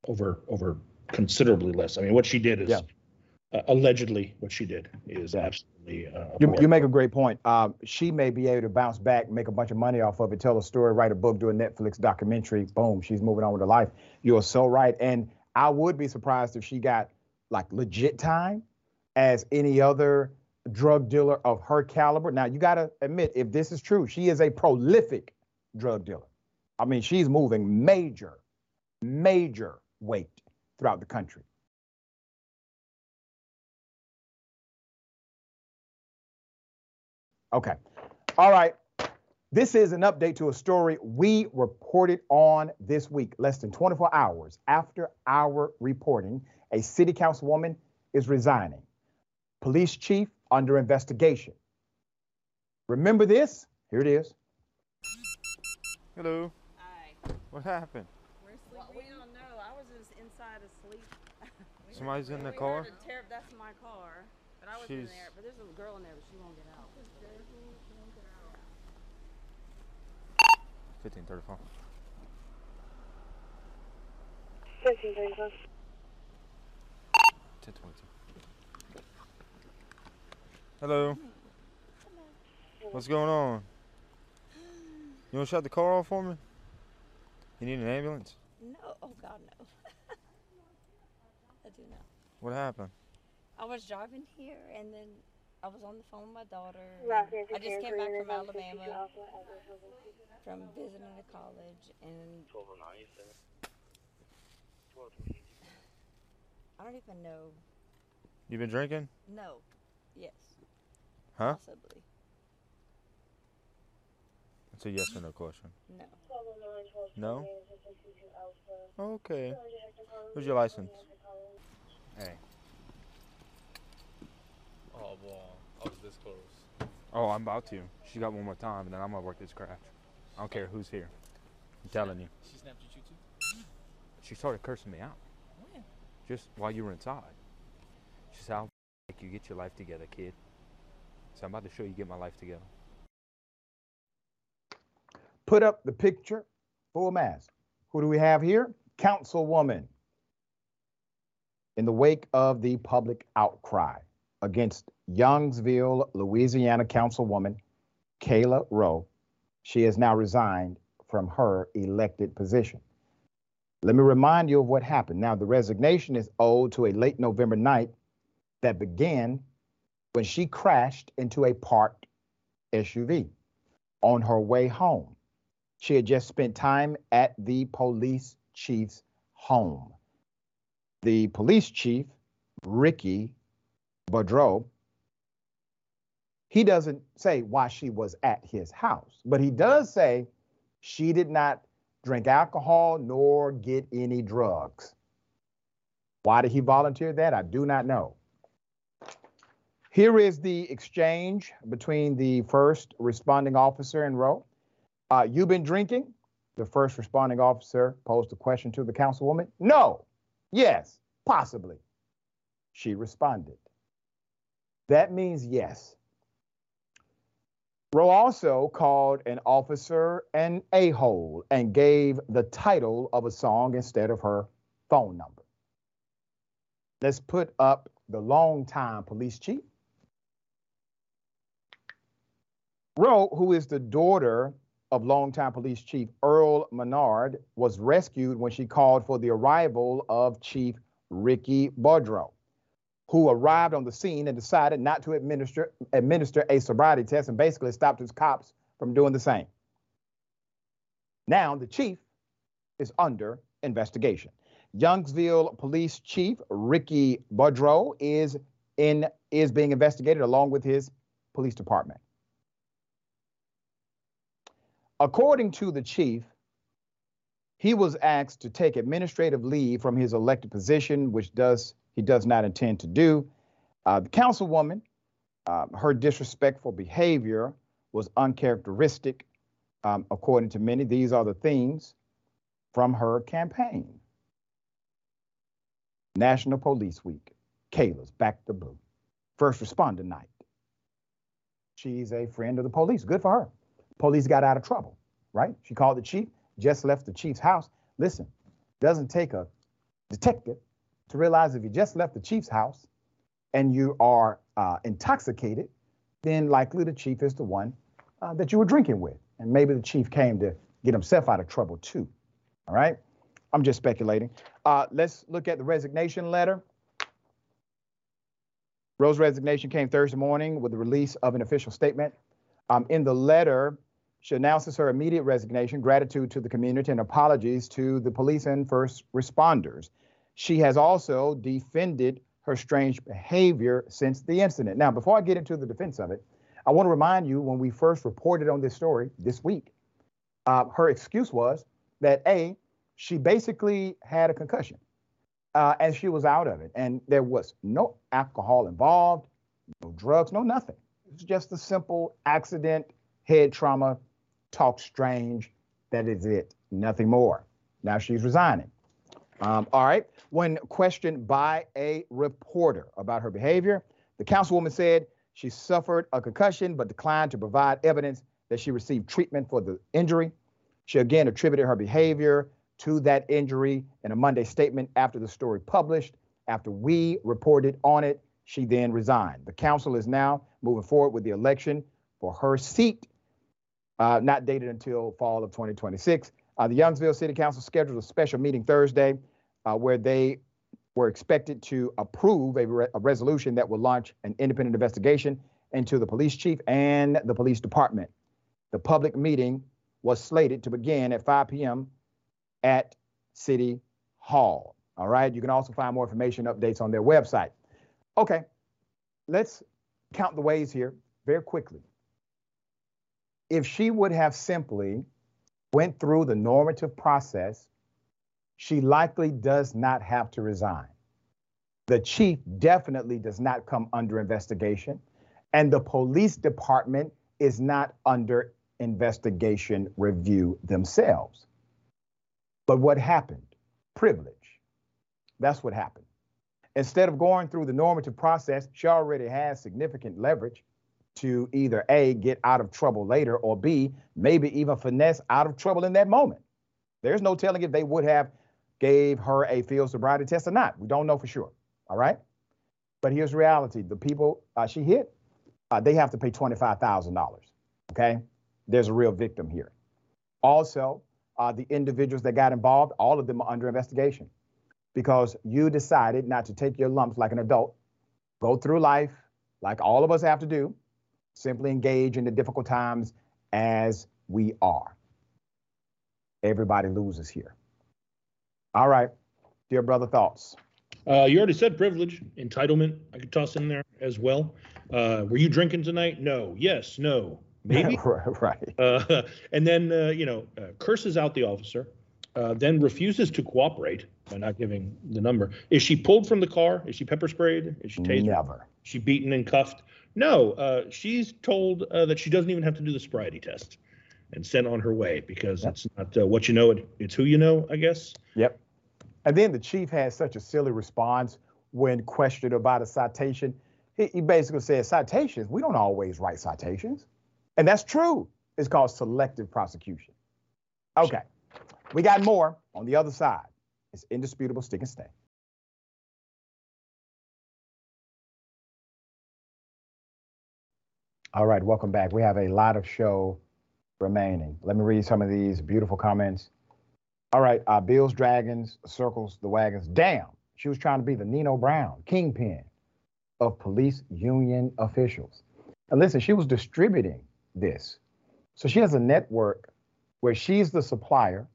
over over considerably less. I mean, what she did is Yeah. Uh, allegedly what she did is absolutely. Uh, You, you make a great point. Um, she may be able to bounce back, make a bunch of money off of it, tell a story, write a book, do a Netflix documentary. Boom, she's moving on with her life. You are so right. And I would be surprised if she got like legit time as any other drug dealer of her caliber. Now, you got to admit, if this is true, she is a prolific drug dealer. I mean, she's moving major, major weight throughout the country. Okay. All right. This is an update to a story we reported on this week, less than 24 hours after our reporting. A city councilwoman is resigning. Police chief under investigation. Remember this? Here it is. Hello. Hi. What happened? We're sleeping. we don't know. I was just inside asleep. Somebody's in the car? ter- that's my car. But I was in She's- there. But there's a girl in there, but she won't get out. 1534. 1022. Hello. What's going on? You want to shut the car off for me? You need an ambulance? No, oh God, no. I do not. What happened? I was driving here and then I was on the phone with my daughter. I just came back from Alabama. Alabama from visiting the college and I don't even know. You been drinking? No. Yes. Huh? Possibly. It's a yes or no question. No. No? Okay. Where's your license? Hey. Oh, well, I was this close. Oh, I'm about to. She got one more time, and then I'm gonna work this craft. I don't care who's here. I'm telling you. She snapped at you too? She started cursing me out. When? Just while you were inside. She said, I'll make you get your life together, kid. So I'm about to show you get my life together. Put up the picture, full mask. Who do we have here? Councilwoman. In the wake of the public outcry against Youngsville, Louisiana Councilwoman Kayla Roe, she has now resigned from her elected position. Let me remind you of what happened. Now, the resignation is owed to a late November night that began when she crashed into a parked SUV on her way home. She had just spent time at the police chief's home. The police chief, Ricky Boudreaux, he doesn't say why she was at his house, but he does say she did not drink alcohol nor get any drugs. Why did he volunteer that? I do not know. Here is the exchange between the first responding officer and Roe. Uh, you been drinking? The first responding officer posed a question to the councilwoman. No. Yes. Possibly. She responded. That means yes. Roe also called an officer an a hole and gave the title of a song instead of her phone number. Let's put up the longtime police chief. Roe, who is the daughter of longtime police chief Earl Menard, was rescued when she called for the arrival of Chief Ricky Boudreaux who arrived on the scene and decided not to administer administer a sobriety test and basically stopped his cops from doing the same. Now the chief is under investigation. Youngsville Police Chief Ricky Boudreaux is in is being investigated along with his police department. According to the chief, he was asked to take administrative leave from his elected position, which does he does not intend to do. Uh, the councilwoman, uh, her disrespectful behavior was uncharacteristic, um, according to many. These are the themes from her campaign. National Police Week, Kayla's back to blue. First responder night. She's a friend of the police. Good for her. Police got out of trouble, right? She called the chief, just left the chief's house. Listen, doesn't take a detective to realize if you just left the chief's house and you are uh, intoxicated, then likely the chief is the one uh, that you were drinking with. And maybe the chief came to get himself out of trouble too. All right. I'm just speculating. Uh, let's look at the resignation letter. Roe's resignation came Thursday morning with the release of an official statement. Um, in the letter, she announces her immediate resignation, gratitude to the community, and apologies to the police and first responders. She has also defended her strange behavior since the incident. Now, before I get into the defense of it, I want to remind you when we first reported on this story this week, uh, her excuse was that A, she basically had a concussion uh, and she was out of it. And there was no alcohol involved, no drugs, no nothing. It's just a simple accident, head trauma, talk strange. That is it, nothing more. Now she's resigning. Um, all right. When questioned by a reporter about her behavior, the councilwoman said she suffered a concussion but declined to provide evidence that she received treatment for the injury. She again attributed her behavior to that injury in a Monday statement after the story published. After we reported on it, she then resigned. The council is now moving forward with the election for her seat, uh, not dated until fall of 2026. Uh, the Youngsville City Council scheduled a special meeting Thursday uh, where they were expected to approve a, re- a, resolution that will launch an independent investigation into the police chief and the police department. The public meeting was slated to begin at 5 p.m. at City Hall. All right. You can also find more information updates on their website. Okay. Let's count the ways here very quickly. If she would have simply went through the normative process, she likely does not have to resign. The chief definitely does not come under investigation, and the police department is not under investigation review themselves. But what happened? Privilege. That's what happened. Instead of going through the normative process, she already has significant leverage to either A, get out of trouble later, or B, maybe even finesse out of trouble in that moment. There's no telling if they would have gave her a field sobriety test or not. We don't know for sure. All right. But here's reality: the people uh, she hit, uh, they have to pay twenty-five thousand dollars. Okay. There's a real victim here. Also, uh, the individuals that got involved, all of them are under investigation because you decided not to take your lumps like an adult, go through life like all of us have to do, simply engage in the difficult times as we are. Everybody loses here. All right, dear brother, thoughts. Uh, you already said privilege, entitlement. I could toss in there as well. Uh, were you drinking tonight? No. Yes. No. Maybe. right. Uh, and then uh, you know uh, curses out the officer, uh, then refuses to cooperate by not giving the number. Is she pulled from the car? Is she pepper sprayed? Is she tasered? Never. Is she beaten and cuffed? No. Uh, she's told uh, that she doesn't even have to do the sobriety test and sent on her way because it's not uh, what you know, it, it's who you know, I guess. Yep. And then the chief had such a silly response when questioned about a citation. He, he basically said, Citations, we don't always write citations. And that's true. It's called selective prosecution. Okay. We got more on the other side. It's indisputable stick and stay. All right, welcome back. We have a lot of show remaining. Let me read some of these beautiful comments. All right, uh, Bills, Dragons, circles the wagons. Damn, she was trying to be the Nino Brown, kingpin of police union officials. And listen, she was distributing this. So she has a network where she's the supplier.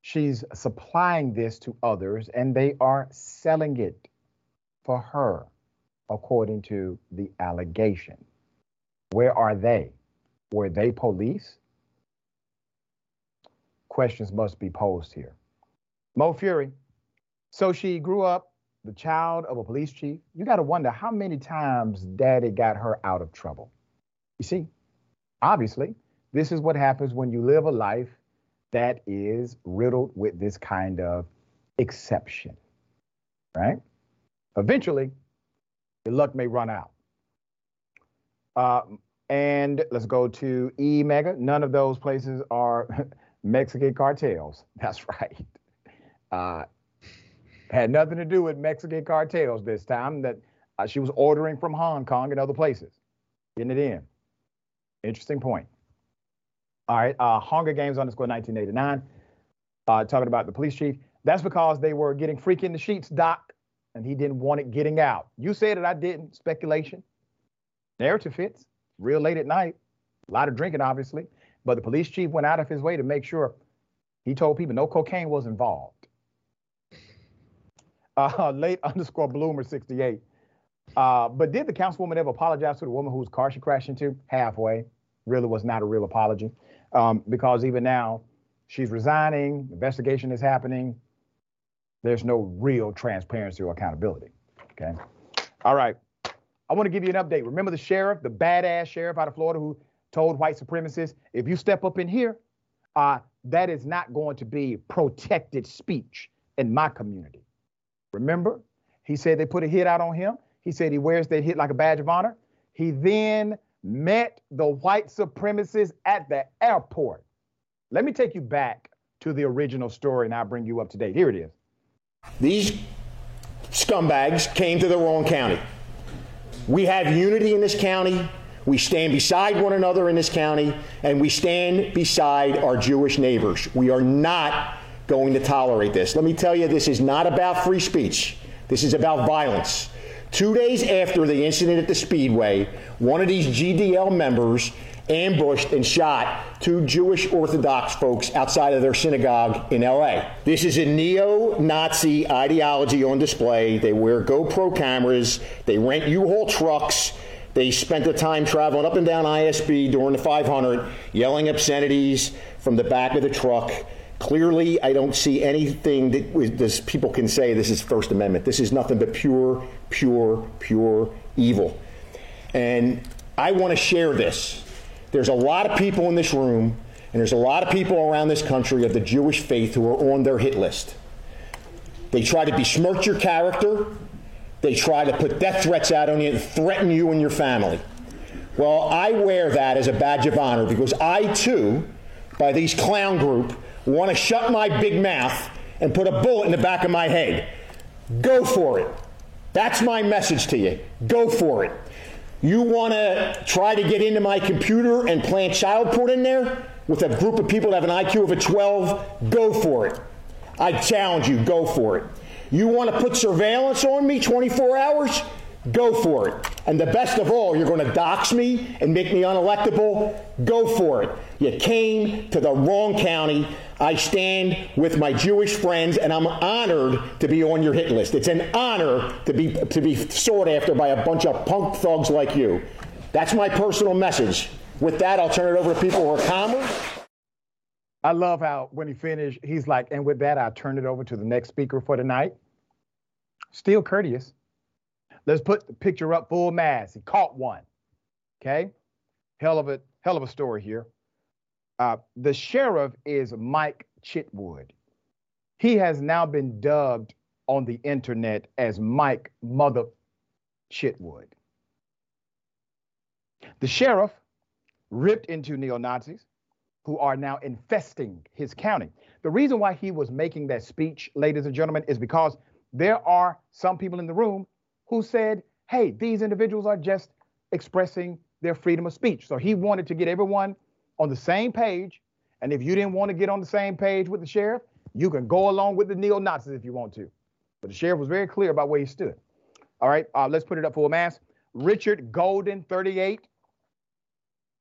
She's supplying this to others, and they are selling it for her, according to the allegation. Where are they? Were they police? Questions must be posed here. Mo Fury. So she grew up the child of a police chief. You got to wonder how many times daddy got her out of trouble. You see, obviously, this is what happens when you live a life that is riddled with this kind of exception, right? Eventually, your luck may run out. Uh, and let's go to E Mega. None of those places are Mexican cartels. That's right. Uh, had nothing to do with Mexican cartels this time. That uh, she was ordering from Hong Kong and other places, getting it in. Interesting point. All right, uh, Hunger Games underscore 1989, uh, talking about the police chief. That's because they were getting freak in the sheets, Doc, and he didn't want it getting out. You said it, I didn't. Speculation. Narrative fits. Real late at night. A lot of drinking, obviously. But the police chief went out of his way to make sure he told people no cocaine was involved. Uh, late underscore bloomer 68. Uh, but did the councilwoman ever apologize to the woman whose car she crashed into? Halfway. Really was not a real apology. Um, because even now, she's resigning, investigation is happening. There's no real transparency or accountability. Okay. All right. I want to give you an update. Remember the sheriff, the badass sheriff out of Florida who told white supremacists, if you step up in here, uh, that is not going to be protected speech in my community. Remember, he said they put a hit out on him. He said he wears that hit like a badge of honor. He then met the white supremacists at the airport. Let me take you back to the original story and I'll bring you up to date. Here it is. These scumbags came to the wrong county. We have unity in this county. We stand beside one another in this county, and we stand beside our Jewish neighbors. We are not going to tolerate this. Let me tell you, this is not about free speech. This is about violence. Two days after the incident at the Speedway, one of these GDL members ambushed and shot two Jewish Orthodox folks outside of their synagogue in LA. This is a neo Nazi ideology on display. They wear GoPro cameras, they rent U Haul trucks. They spent the time traveling up and down ISB during the 500, yelling obscenities from the back of the truck. Clearly, I don't see anything that this, people can say this is First Amendment. This is nothing but pure, pure, pure evil. And I want to share this. There's a lot of people in this room, and there's a lot of people around this country of the Jewish faith who are on their hit list. They try to besmirch your character. They try to put death threats out on you and threaten you and your family. Well, I wear that as a badge of honor because I, too, by these clown group, want to shut my big mouth and put a bullet in the back of my head. Go for it. That's my message to you. Go for it. You want to try to get into my computer and plant child porn in there? with a group of people that have an IQ of a 12, go for it. I challenge you, go for it. You want to put surveillance on me 24 hours? Go for it. And the best of all, you're going to dox me and make me unelectable? Go for it. You came to the wrong county. I stand with my Jewish friends, and I'm honored to be on your hit list. It's an honor to be, to be sought after by a bunch of punk thugs like you. That's my personal message. With that, I'll turn it over to people who are calmer. I love how when he finished, he's like, and with that, I turn it over to the next speaker for tonight. Still courteous. Let's put the picture up full mass. He caught one. Okay. Hell of a hell of a story here. Uh, the sheriff is Mike Chitwood. He has now been dubbed on the internet as Mike Mother Chitwood. The sheriff ripped into neo Nazis who are now infesting his county. The reason why he was making that speech, ladies and gentlemen, is because there are some people in the room who said, hey, these individuals are just expressing their freedom of speech. So he wanted to get everyone on the same page. And if you didn't want to get on the same page with the sheriff, you can go along with the neo Nazis if you want to. But the sheriff was very clear about where he stood. All right, uh, let's put it up for a mass. Richard Golden, 38,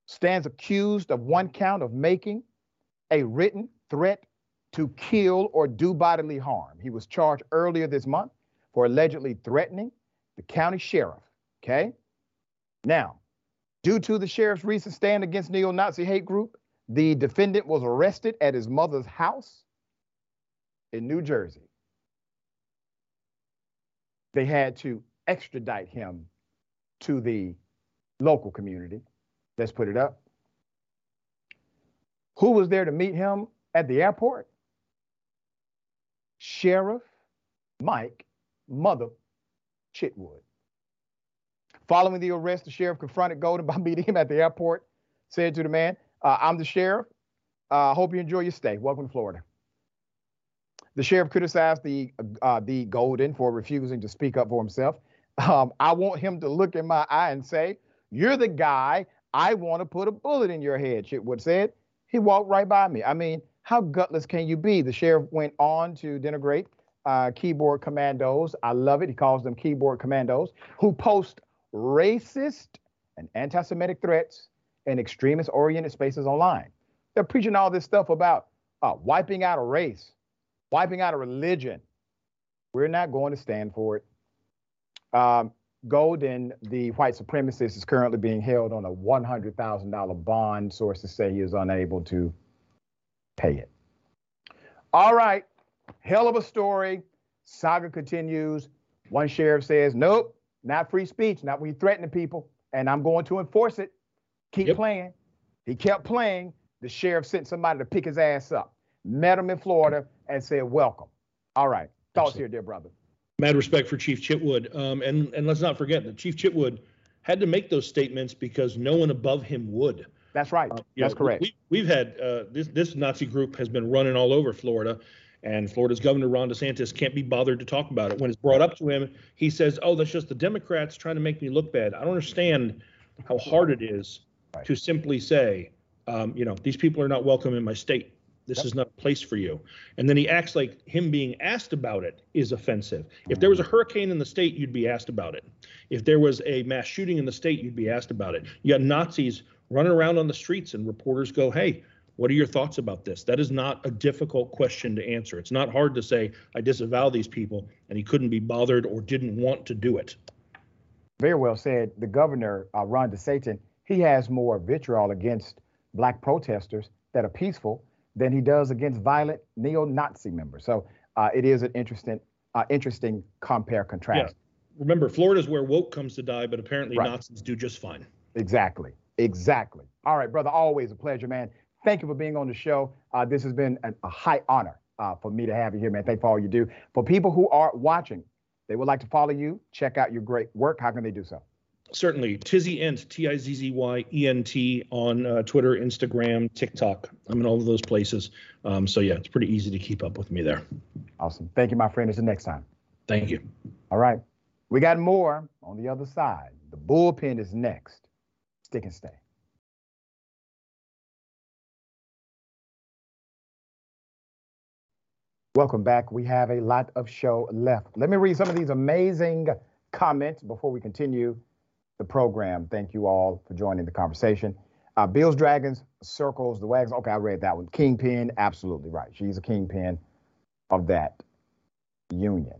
stands accused of one count of making a written threat to kill or do bodily harm. He was charged earlier this month for allegedly threatening the county sheriff. Okay. Now, due to the sheriff's recent stand against neo Nazi hate group, the defendant was arrested at his mother's house in New Jersey. They had to extradite him to the local community. Let's put it up. Who was there to meet him at the airport? Sheriff Mike Mother Chitwood. Following the arrest, the sheriff confronted Golden by meeting him at the airport, said to the man, uh, I'm the sheriff. I uh, hope you enjoy your stay. Welcome to Florida. The sheriff criticized the, uh, the Golden for refusing to speak up for himself. Um, I want him to look in my eye and say, You're the guy I want to put a bullet in your head, Chitwood said. He walked right by me. I mean, how gutless can you be? The sheriff went on to denigrate uh, keyboard commandos. I love it. He calls them keyboard commandos who post racist and anti Semitic threats in extremist oriented spaces online. They're preaching all this stuff about uh, wiping out a race, wiping out a religion. We're not going to stand for it. Um, Golden, the white supremacist, is currently being held on a $100,000 bond. Sources say he is unable to pay it. All right, hell of a story. Saga continues. One sheriff says, Nope, not free speech, not when you threaten the people, and I'm going to enforce it. Keep yep. playing. He kept playing. The sheriff sent somebody to pick his ass up, met him in Florida, and said, Welcome. All right, thoughts Absolutely. here, dear brother mad respect for Chief Chitwood. Um, and and let's not forget that Chief Chitwood had to make those statements because no one above him would. That's right. Uh, That's know, correct. We, have had uh, this this Nazi group has been running all over Florida, and Florida's Governor Ron DeSantis can't be bothered to talk about it. When it's brought up to him, he says, "Oh, that's just the Democrats trying to make me look bad." I don't understand how hard it is right. to simply say, um, you know, these people are not welcome in my state. This yep. is not a place for you. And then he acts like him being asked about it is offensive. If there was a hurricane in the state, you'd be asked about it. If there was a mass shooting in the state, you'd be asked about it. You got Nazis running around on the streets, and reporters go, hey, what are your thoughts about this? That is not a difficult question to answer. It's not hard to say, I disavow these people, and he couldn't be bothered or didn't want to do it. Very well said. The governor, uh, Ron DeSantis, he has more vitriol against black protesters that are peaceful than he does against violent neo-Nazi members. So uh, it is an interesting, uh, interesting compare contrast. Yeah. Remember, Florida is where woke comes to die, but apparently right. Nazis do just fine. Exactly. Exactly. All right, brother. Always a pleasure, man. Thank you for being on the show. Uh, this has been an, a high honor uh, for me to have you here, man. Thank you for all you do. For people who are watching, they would like to follow you, check out your great work. How can they do so? certainly Tizzy Ent, T I Z Z Y E N T on uh, Twitter, Instagram, TikTok. I'm in all of those places. Um, so yeah, it's pretty easy to keep up with me there. Awesome. Thank you, my friend. Until next time. Thank you. All right. We got more on the other side. The bullpen is next. Stick and stay. Welcome back. We have a lot of show left. Let me read some of these amazing comments before we continue the program. Thank you all for joining the conversation. Uh, Bills, Dragons, Circles, the Wags. Okay, I read that one. Kingpin, absolutely right. She's a kingpin of that union.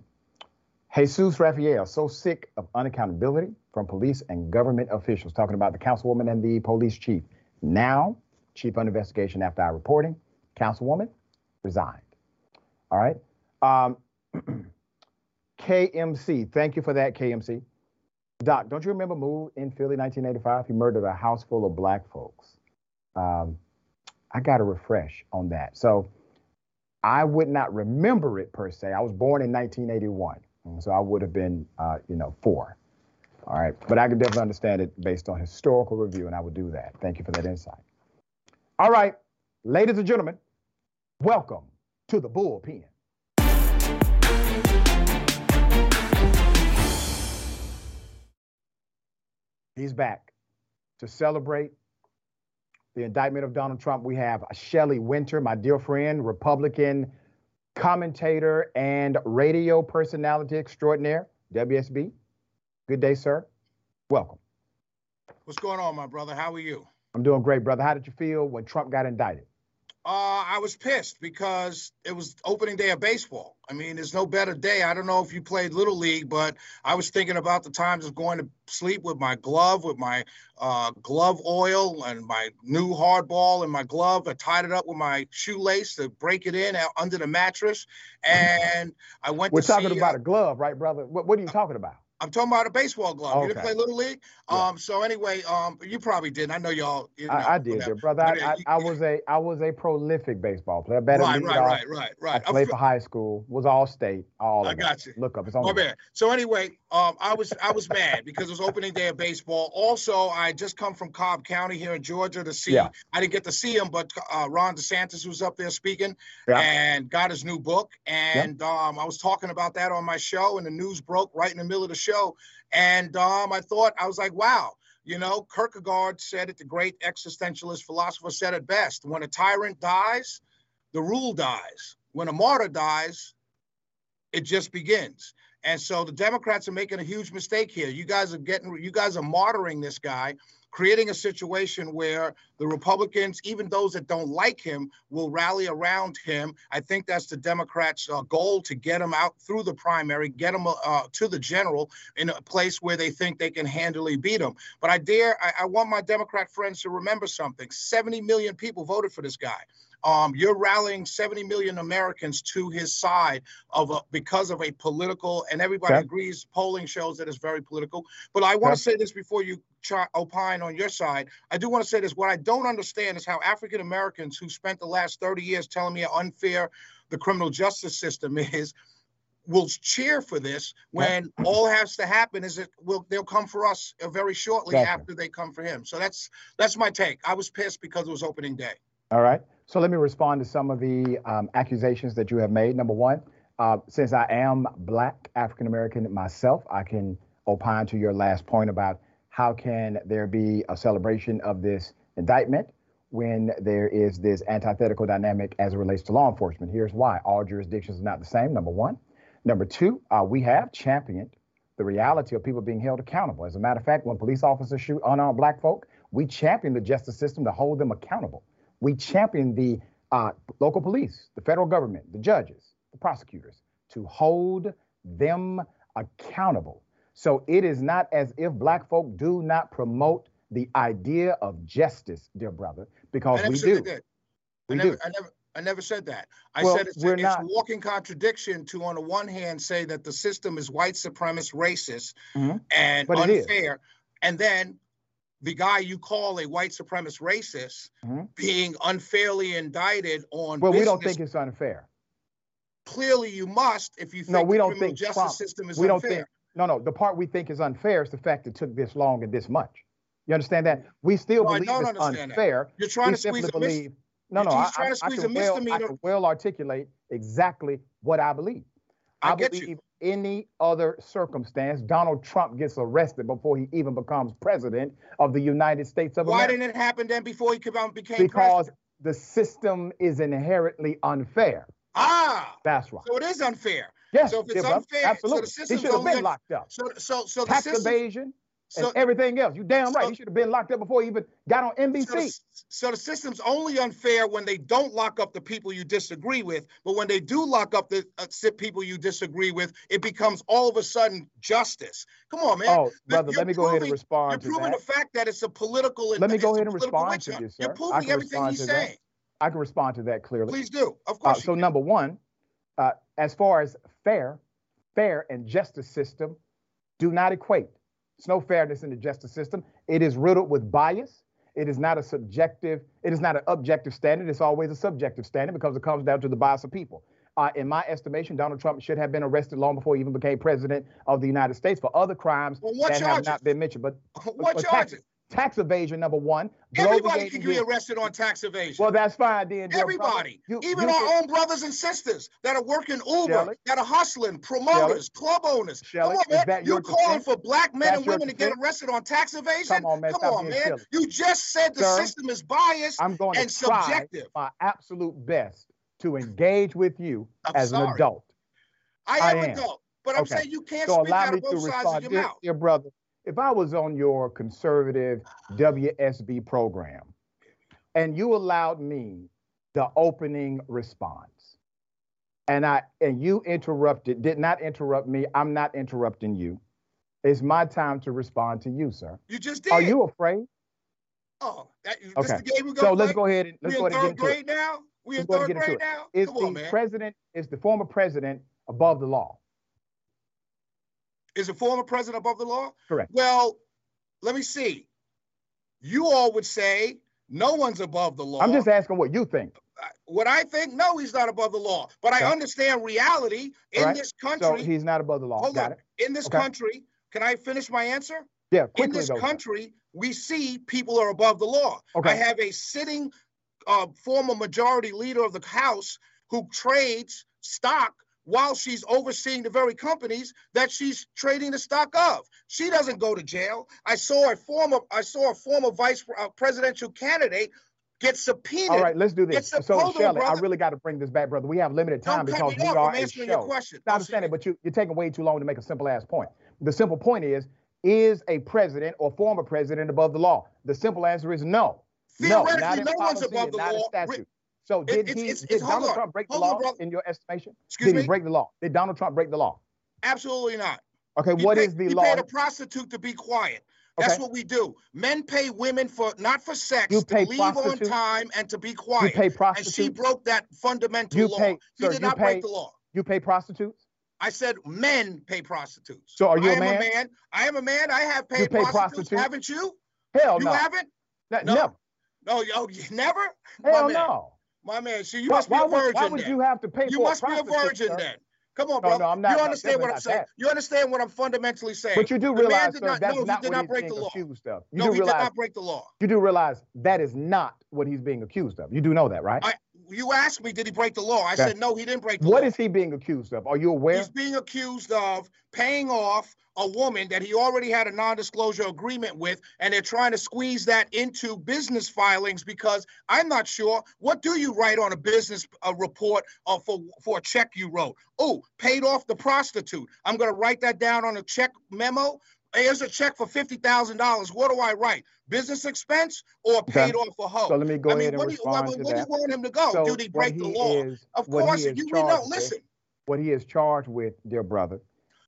Jesus Raphael, so sick of unaccountability from police and government officials, talking about the councilwoman and the police chief. Now, chief under investigation after our reporting, councilwoman resigned. All right. Um, KMC, thank you for that, KMC. Doc, don't you remember Move in Philly 1985? He murdered a house full of black folks. Um, I got to refresh on that. So I would not remember it per se. I was born in 1981, so I would have been, uh, you know, four. All right, but I can definitely understand it based on historical review, and I would do that. Thank you for that insight. All right, ladies and gentlemen, welcome to the bullpen. He's back to celebrate the indictment of Donald Trump. We have Shelley Wynter, my dear friend, Republican commentator and radio personality extraordinaire, WSB. Good day, sir. Welcome. What's going on, my brother? How are you? I'm doing great, brother. How did you feel when Trump got indicted? Uh, I was pissed because it was opening day of baseball. I mean, there's no better day. I don't know if you played little league, but I was thinking about the times of going to sleep with my glove, with my uh, glove oil and my new hardball in my glove. I tied it up with my shoelace to break it in under the mattress, and I went. We're talking see, about uh, a glove, right, brother? What, what are you talking about? I'm talking about a baseball glove. You didn't play little league. Um. So anyway, um, you probably didn't. I know y'all. You know, I, I did, whatever. brother. I, I, I was a I was a prolific baseball player. Better Right, right, right, right, right. I played for high school. Was all state. All I of it. got you. Look up. It's on. There. So anyway, um, I was I was mad because it was opening day of baseball. Also, I just come from Cobb County here in Georgia to see. Yeah. I didn't get to see him, but uh, Ron DeSantis was up there speaking Yeah. and got his new book. And um, I was talking about that on my show, and the news broke right in the middle of the show. And um, I thought I was like, wow. You know, Kierkegaard said it. The great existentialist philosopher said it best: when a tyrant dies, the rule dies. When a martyr dies, it just begins. And so the Democrats are making a huge mistake here. You guys are getting, you guys are martyring this guy, creating a situation where the Republicans, even those that don't like him, will rally around him. I think that's the Democrats' uh, goal to get him out through the primary, get him uh, to the general in a place where they think they can handily beat him. But I dare, I, I want my Democrat friends to remember something: 70 million people voted for this guy. Um, you're rallying 70 million Americans to his side of a, because of a political, and everybody agrees. Polling shows that it's very political. But I want to say this before you try, opine on your side. I do want to say this. What I don't understand is how African Americans who spent the last 30 years telling me how unfair the criminal justice system is will cheer for this when all has to happen is that will they'll come for us uh, very shortly Exactly. after they come for him. So that's that's my take. I was pissed because it was opening day. All right. So let me respond to some of the um, accusations that you have made. Number one, uh, since I am Black African American myself, I can opine to your last point about how can there be a celebration of this indictment when there is this antithetical dynamic as it relates to law enforcement. Here's why: all jurisdictions are not the same. Number one. Number two, uh, we have championed the reality of people being held accountable. As a matter of fact, when police officers shoot unarmed black folk, we champion the justice system to hold them accountable. We champion the uh, local police, the federal government, the judges, the prosecutors to hold them accountable. So it is not as if black folk do not promote the idea of justice, dear brother, because we do. We I never, do. I never, I never said that. I Well, said it's, we're it's not- walking contradiction to, on the one hand, say that the system is white supremacist, racist, Mhm. and But unfair, and then the guy you call a white supremacist racist Mhm. being unfairly indicted on Well, we don't think it's unfair. Clearly, you must if you think No, we the don't criminal think justice Trump. system is we don't unfair. think. No, no. The part we think is unfair is the fact it took this long and this much. You understand that? We still No, I believe don't it's understand that. You're trying we to squeeze a mis- believe. no, no. I, just trying to I- I squeeze can a well, I can well articulate exactly what I believe. I I, get you. Any other circumstance, Donald Trump gets arrested before he even becomes president of the United States of Why America. Why didn't it happen then before he became because president? the system is inherently unfair. Ah, That's right. So it is unfair. Yes, So if it's yeah, unfair, absolutely. so the he should have been locked up. So so so the Tax system, evasion so- and everything else. You damn right. so- he should have been locked up before he even got on So NBC. the, so the system's only unfair when they don't lock up the people you disagree with, but when they do lock up the uh, people you disagree with, it becomes all of a sudden justice. Come on, man. Oh, brother, you're let me go ahead and respond You're to proving that. the fact that it's a political. Let me go ahead and respond to you, sir. You're proving can everything he's that. saying. I can respond to that clearly. Please do. Of Uh, course. so you number one, uh, as far as fair, fair and justice system do not equate. There's no fairness in the justice system. It is riddled with bias. It is not a subjective, it is not an objective standard. It's always a subjective standard because it comes down to the bias of people. Uh, in my estimation, Donald Trump should have been arrested long before he even became president of the United States for other crimes Well, that have not been mentioned. But What charges? Tax, evasion, number one. Everybody can be arrested on tax evasion. Well, that's fine, then. Everybody, You- even you our can- own brothers and sisters that are working Uber, Shelley? that are hustling, promoters, club owners. Shelley, Come on, man. You're calling for black men That's and women to get arrested on tax evasion? Come on, man. Come on, man. You just said the Sir, system is biased I'm going to and try subjective. my absolute best to engage with you I'm as an adult. I am, I am. adult, but I'm Okay. saying you can't so speak out of both sides of your mouth. Your brother. If I was on your conservative WSB program and you allowed me the opening response, and I and you interrupted, did not interrupt me, I'm not interrupting you. It's my time to respond to you, sir. You just did. Are you afraid? Oh, that, Okay. the game we So let's play? go ahead and let's go ahead and get into grade it. now. We in Let's go ahead third and get into grade now. Is the on, president is the former president above the law? Is a former president above the law? Correct. Well, let me see. You all would say no one's above the law. I'm just asking what you think. what I think, no, he's not above the law. But Okay. I understand reality in right? this So country. he's not above the law. hold Got on. it. In this Okay. country, can I finish my answer? Yeah, In this though. country, we see people are above the law. Okay. I have a sitting uh, former majority leader of the House who trades stock while she's overseeing the very companies that she's trading the stock of. She doesn't go to jail. I saw a former I saw a former vice uh, presidential candidate get subpoenaed. All right, let's do this. So, on, I really got to bring this back, brother. We have limited time Don't because we are I'm a answering your show. question. I understand it, but you, you're taking way too long to make a simple ass point. The simple point is: Is a president or former president above the law? The simple answer is no. No, Theoretically, not no one's above the law. So did it's- he? it's- did Donald on. Trump break the Hold on, law brother. in your estimation? Excuse did me? he break the law? Did Donald Trump break the law? Absolutely not. Okay, He what paid- is the he law? paid a prostitute to be quiet. That's Okay. what we do. Men pay women for not for sex, You to leave on time and to be quiet. You pay and she broke that fundamental You law. pay, he sir. did You not pay. break the law. You pay prostitutes. I said men pay prostitutes. So are you I a am man? a man. I am a man. I have paid pay prostitutes. prostitutes? Haven't you? Hell you no. haven't? Ne- No. Never. No, yo, never? Hell no. My man, see, you Why- must be a virgin why would then. you have to pay You for must be a virgin sir? then. Come on, No, brother. no, I'm not- you understand what I'm saying? that. You understand what I'm fundamentally saying? But you do The realize, sir, not, that's no, he not did what not he's break being the law. accused of. You no, do he realize did not break the law. you do realize that is not what he's being accused of. You do know that, right? I, you asked me, did he break the law? I Okay. said, no, he didn't break the What law. is he being accused of? Are you aware? He's being accused of paying off a woman that he already had a non-disclosure agreement with, and they're trying to squeeze that into business filings because I'm not sure. What do you write on a business uh, report uh, for for a check you wrote? Oh, paid off the prostitute. I'm going to write that down on a check memo. Here's a check for fifty thousand dollars. What do I write? Business expense or paid off a hoe? So let me go I mean, ahead and where do you, respond to do you want him to go? So Did he break the he law? is- of course, you know. with- Listen, What he is charged with, dear brother,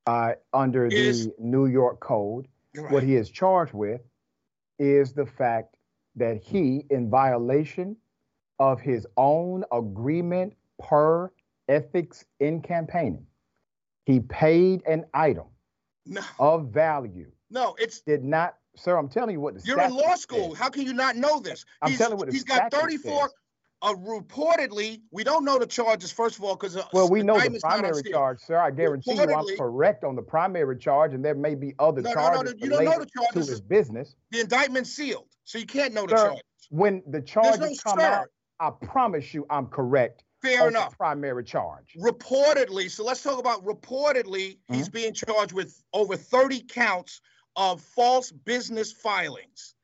uh, under Is- the New York Code, You're what he is charged with is the fact that he, in violation of his own agreement per ethics in campaigning, he paid an item no, of value. no, it's Did not, sir. I'm telling you what the You're in law school. How can you not know this? I'm he's, telling you what the he's got 34. says. Uh, reportedly, we don't know the charges first of all because uh, Well, we know the indictment's not on primary charge, sir. I guarantee you I'm correct on the primary charge, and there may be other No, no, no, charges you don't know the charges. to his business. The indictment's sealed, so you can't know the Sir, when the charges no come sir. out, I promise you I'm correct Fair enough. primary charge. Reportedly, so let's talk about reportedly. Mm-hmm. He's being charged with over 30 counts of false business filings,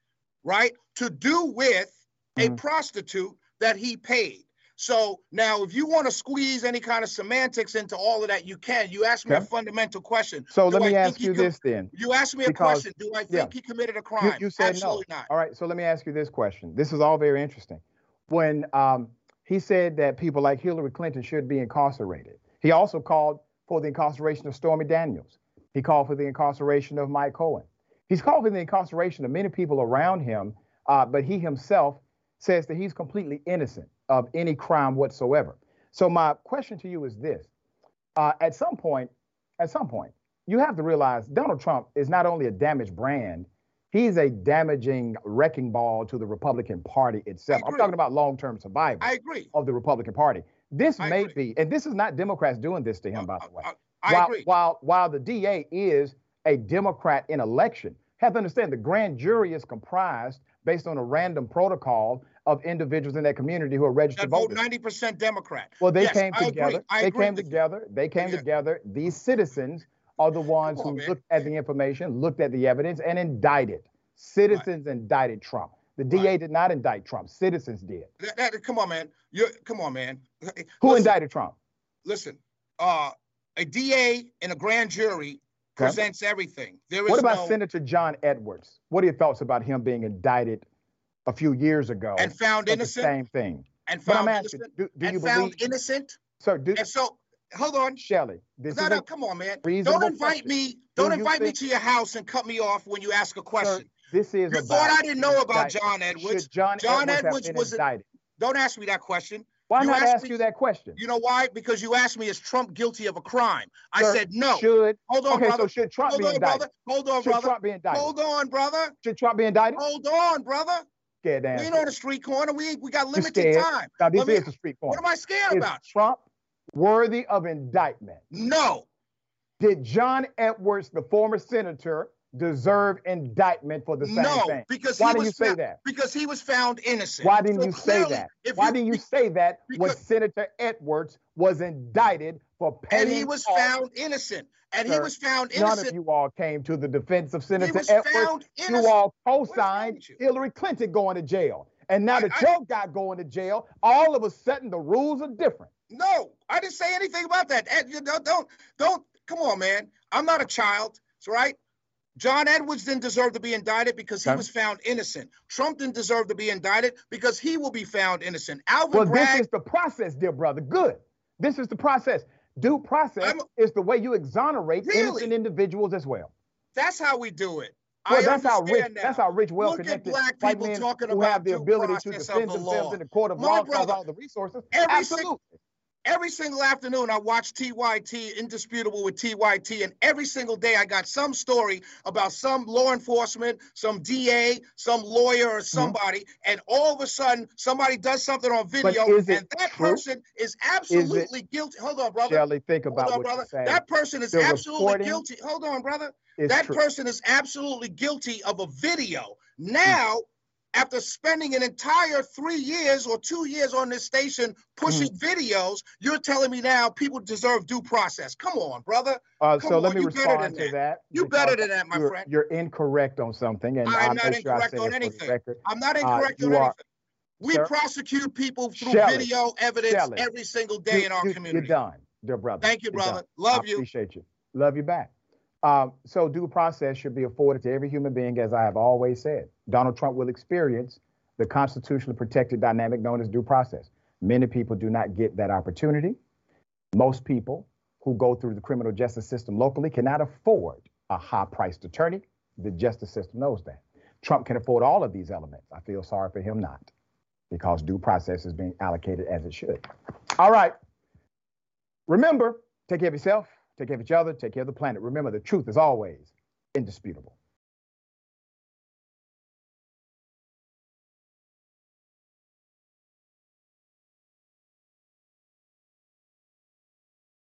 right? To do with a Mhm. prostitute that he paid. So now, if you want to squeeze any kind of semantics into all of that, you can. You asked me Okay. a fundamental question. So Do let me ask you com- this then. You asked me a Because- question. Do I think yeah. he committed a You, crime? you said Absolutely no. not. All right, so let me ask you this question. This is all very interesting. When um, he said that people like Hillary Clinton should be incarcerated, he also called for the incarceration of Stormy Daniels. He called for the incarceration of Mike Cohen. He's called for the incarceration of many people around him, uh, but he himself says that he's completely innocent of any crime whatsoever. So my question to you is this: uh, At some point, at some point, you have to realize Donald Trump is not only a damaged brand, he's a damaging wrecking ball to the Republican Party itself. I'm talking about long-term survival I agree. of the Republican Party. This I may agree. be, and this is not Democrats doing this to him, uh, by uh, the way. Uh, I while, agree. While while the DA is a Democrat in election, have to understand the grand jury is comprised based on a random protocol of individuals in that community who are registered That vote voters. ninety percent Democrat. Well, they Yes, came I together. I they came together. They came Yeah. together. These citizens are the ones on, who man. looked at the information, looked at the evidence, and indicted. Citizens indicted Trump. The DA did not indict Trump. Citizens did. That- that- come on, man. You come on, man. Who Listen, indicted Trump? Listen, uh, a DA and a grand jury Okay. presents everything. There is What about no Senator John Edwards? What are your thoughts about him being indicted a few years ago and found innocent same thing? and found asking, innocent do, do and you found believe, innocent. sir? Do, And so, hold on. Shelley. this no, is no, a come on, man. Don't invite question. me. Do Don't you invite me to your house and cut me off when you ask a Sir, question. this is You thought I didn't know about. John Edwards. Should John, John Edwards, Edwards was a- indicted? Don't ask me that question. Why you not ask me- you that question? You know why? Because you asked me, is Trump guilty of a crime? I Sir, said no. Should Hold on, okay, brother. so should Trump Hold be on, indicted? brother. Hold on, should brother. Trump be indicted? Hold on, brother. Should Trump be indicted? Hold on, brother. Scared We ain't on the street corner. We we got limited time. Now this Let me- is the street corner. What am I scared Is about? Trump worthy of indictment? No. Did John Edwards, the former senator, deserve indictment for the same no, thing? because Why was you say found, that? Because he was found innocent. Why didn't So you say that? Why didn't you say that when because- Senator Edwards was indicted for paying and he was off- found innocent. And he was found innocent. None of you all came to the defense of Senator Edwards. You all co-signed Hillary Clinton going to jail. And now that your guy going to jail, all of a sudden the rules are different. No, I didn't say anything about that. Ed, you don't, don't, don't. Come on, man. I'm not a child. It's right. John Edwards didn't deserve to be indicted because he Okay. was found innocent. Trump didn't deserve to be indicted because he will be found innocent. Alvin Well, Bragg. this is the process, dear brother. Good. This is the process. Due process is the way you exonerate Really? innocent individuals as well. That's how we do it. Well, I that's how rich. now. That's how rich, Look at well-connected black white people men talking who about have the ability to defend the themselves law. in the court of My law, brother, all the resources. every Absolutely. Every single afternoon I watch TYT indisputable with TYT and every single day I got some story about some law enforcement, some DA, some lawyer Mm-hmm. or somebody and all of a sudden somebody does something on video and that true? person is absolutely guilty. Hold on, brother. Shelley, think about Hold on, what brother. That person is The absolutely reporting guilty. Hold on, brother. is That true. person is absolutely guilty of a video. Now, after spending an entire three years or two years on this station pushing Mm-hmm. videos, you're telling me now people deserve due process. Come on, brother. Uh, Come so let me you better respond than to that. You better than that, my you're, friend. You're incorrect on something, and I'm I'll not make sure incorrect on it for the anything. I'm not Uh, incorrect on are- anything. We Sir? prosecute people through Shelley, video evidence Shelley, every single day you- in our you- community. You're done, dear brother. Thank you, brother. Love I you. Appreciate you. Love you back. Um, so due process should be afforded to every human being, as I have always said. Donald Trump will experience the constitutionally protected dynamic known as due process. Many people do not get that opportunity. Most people who go through the criminal justice system locally cannot afford a high-priced attorney. The justice system knows that. Trump can afford all of these elements. I feel sorry for him not, because due process is being allocated as it should. All right. Remember, take care of yourself, take care of each other, take care of the planet. Remember, the truth is always indisputable.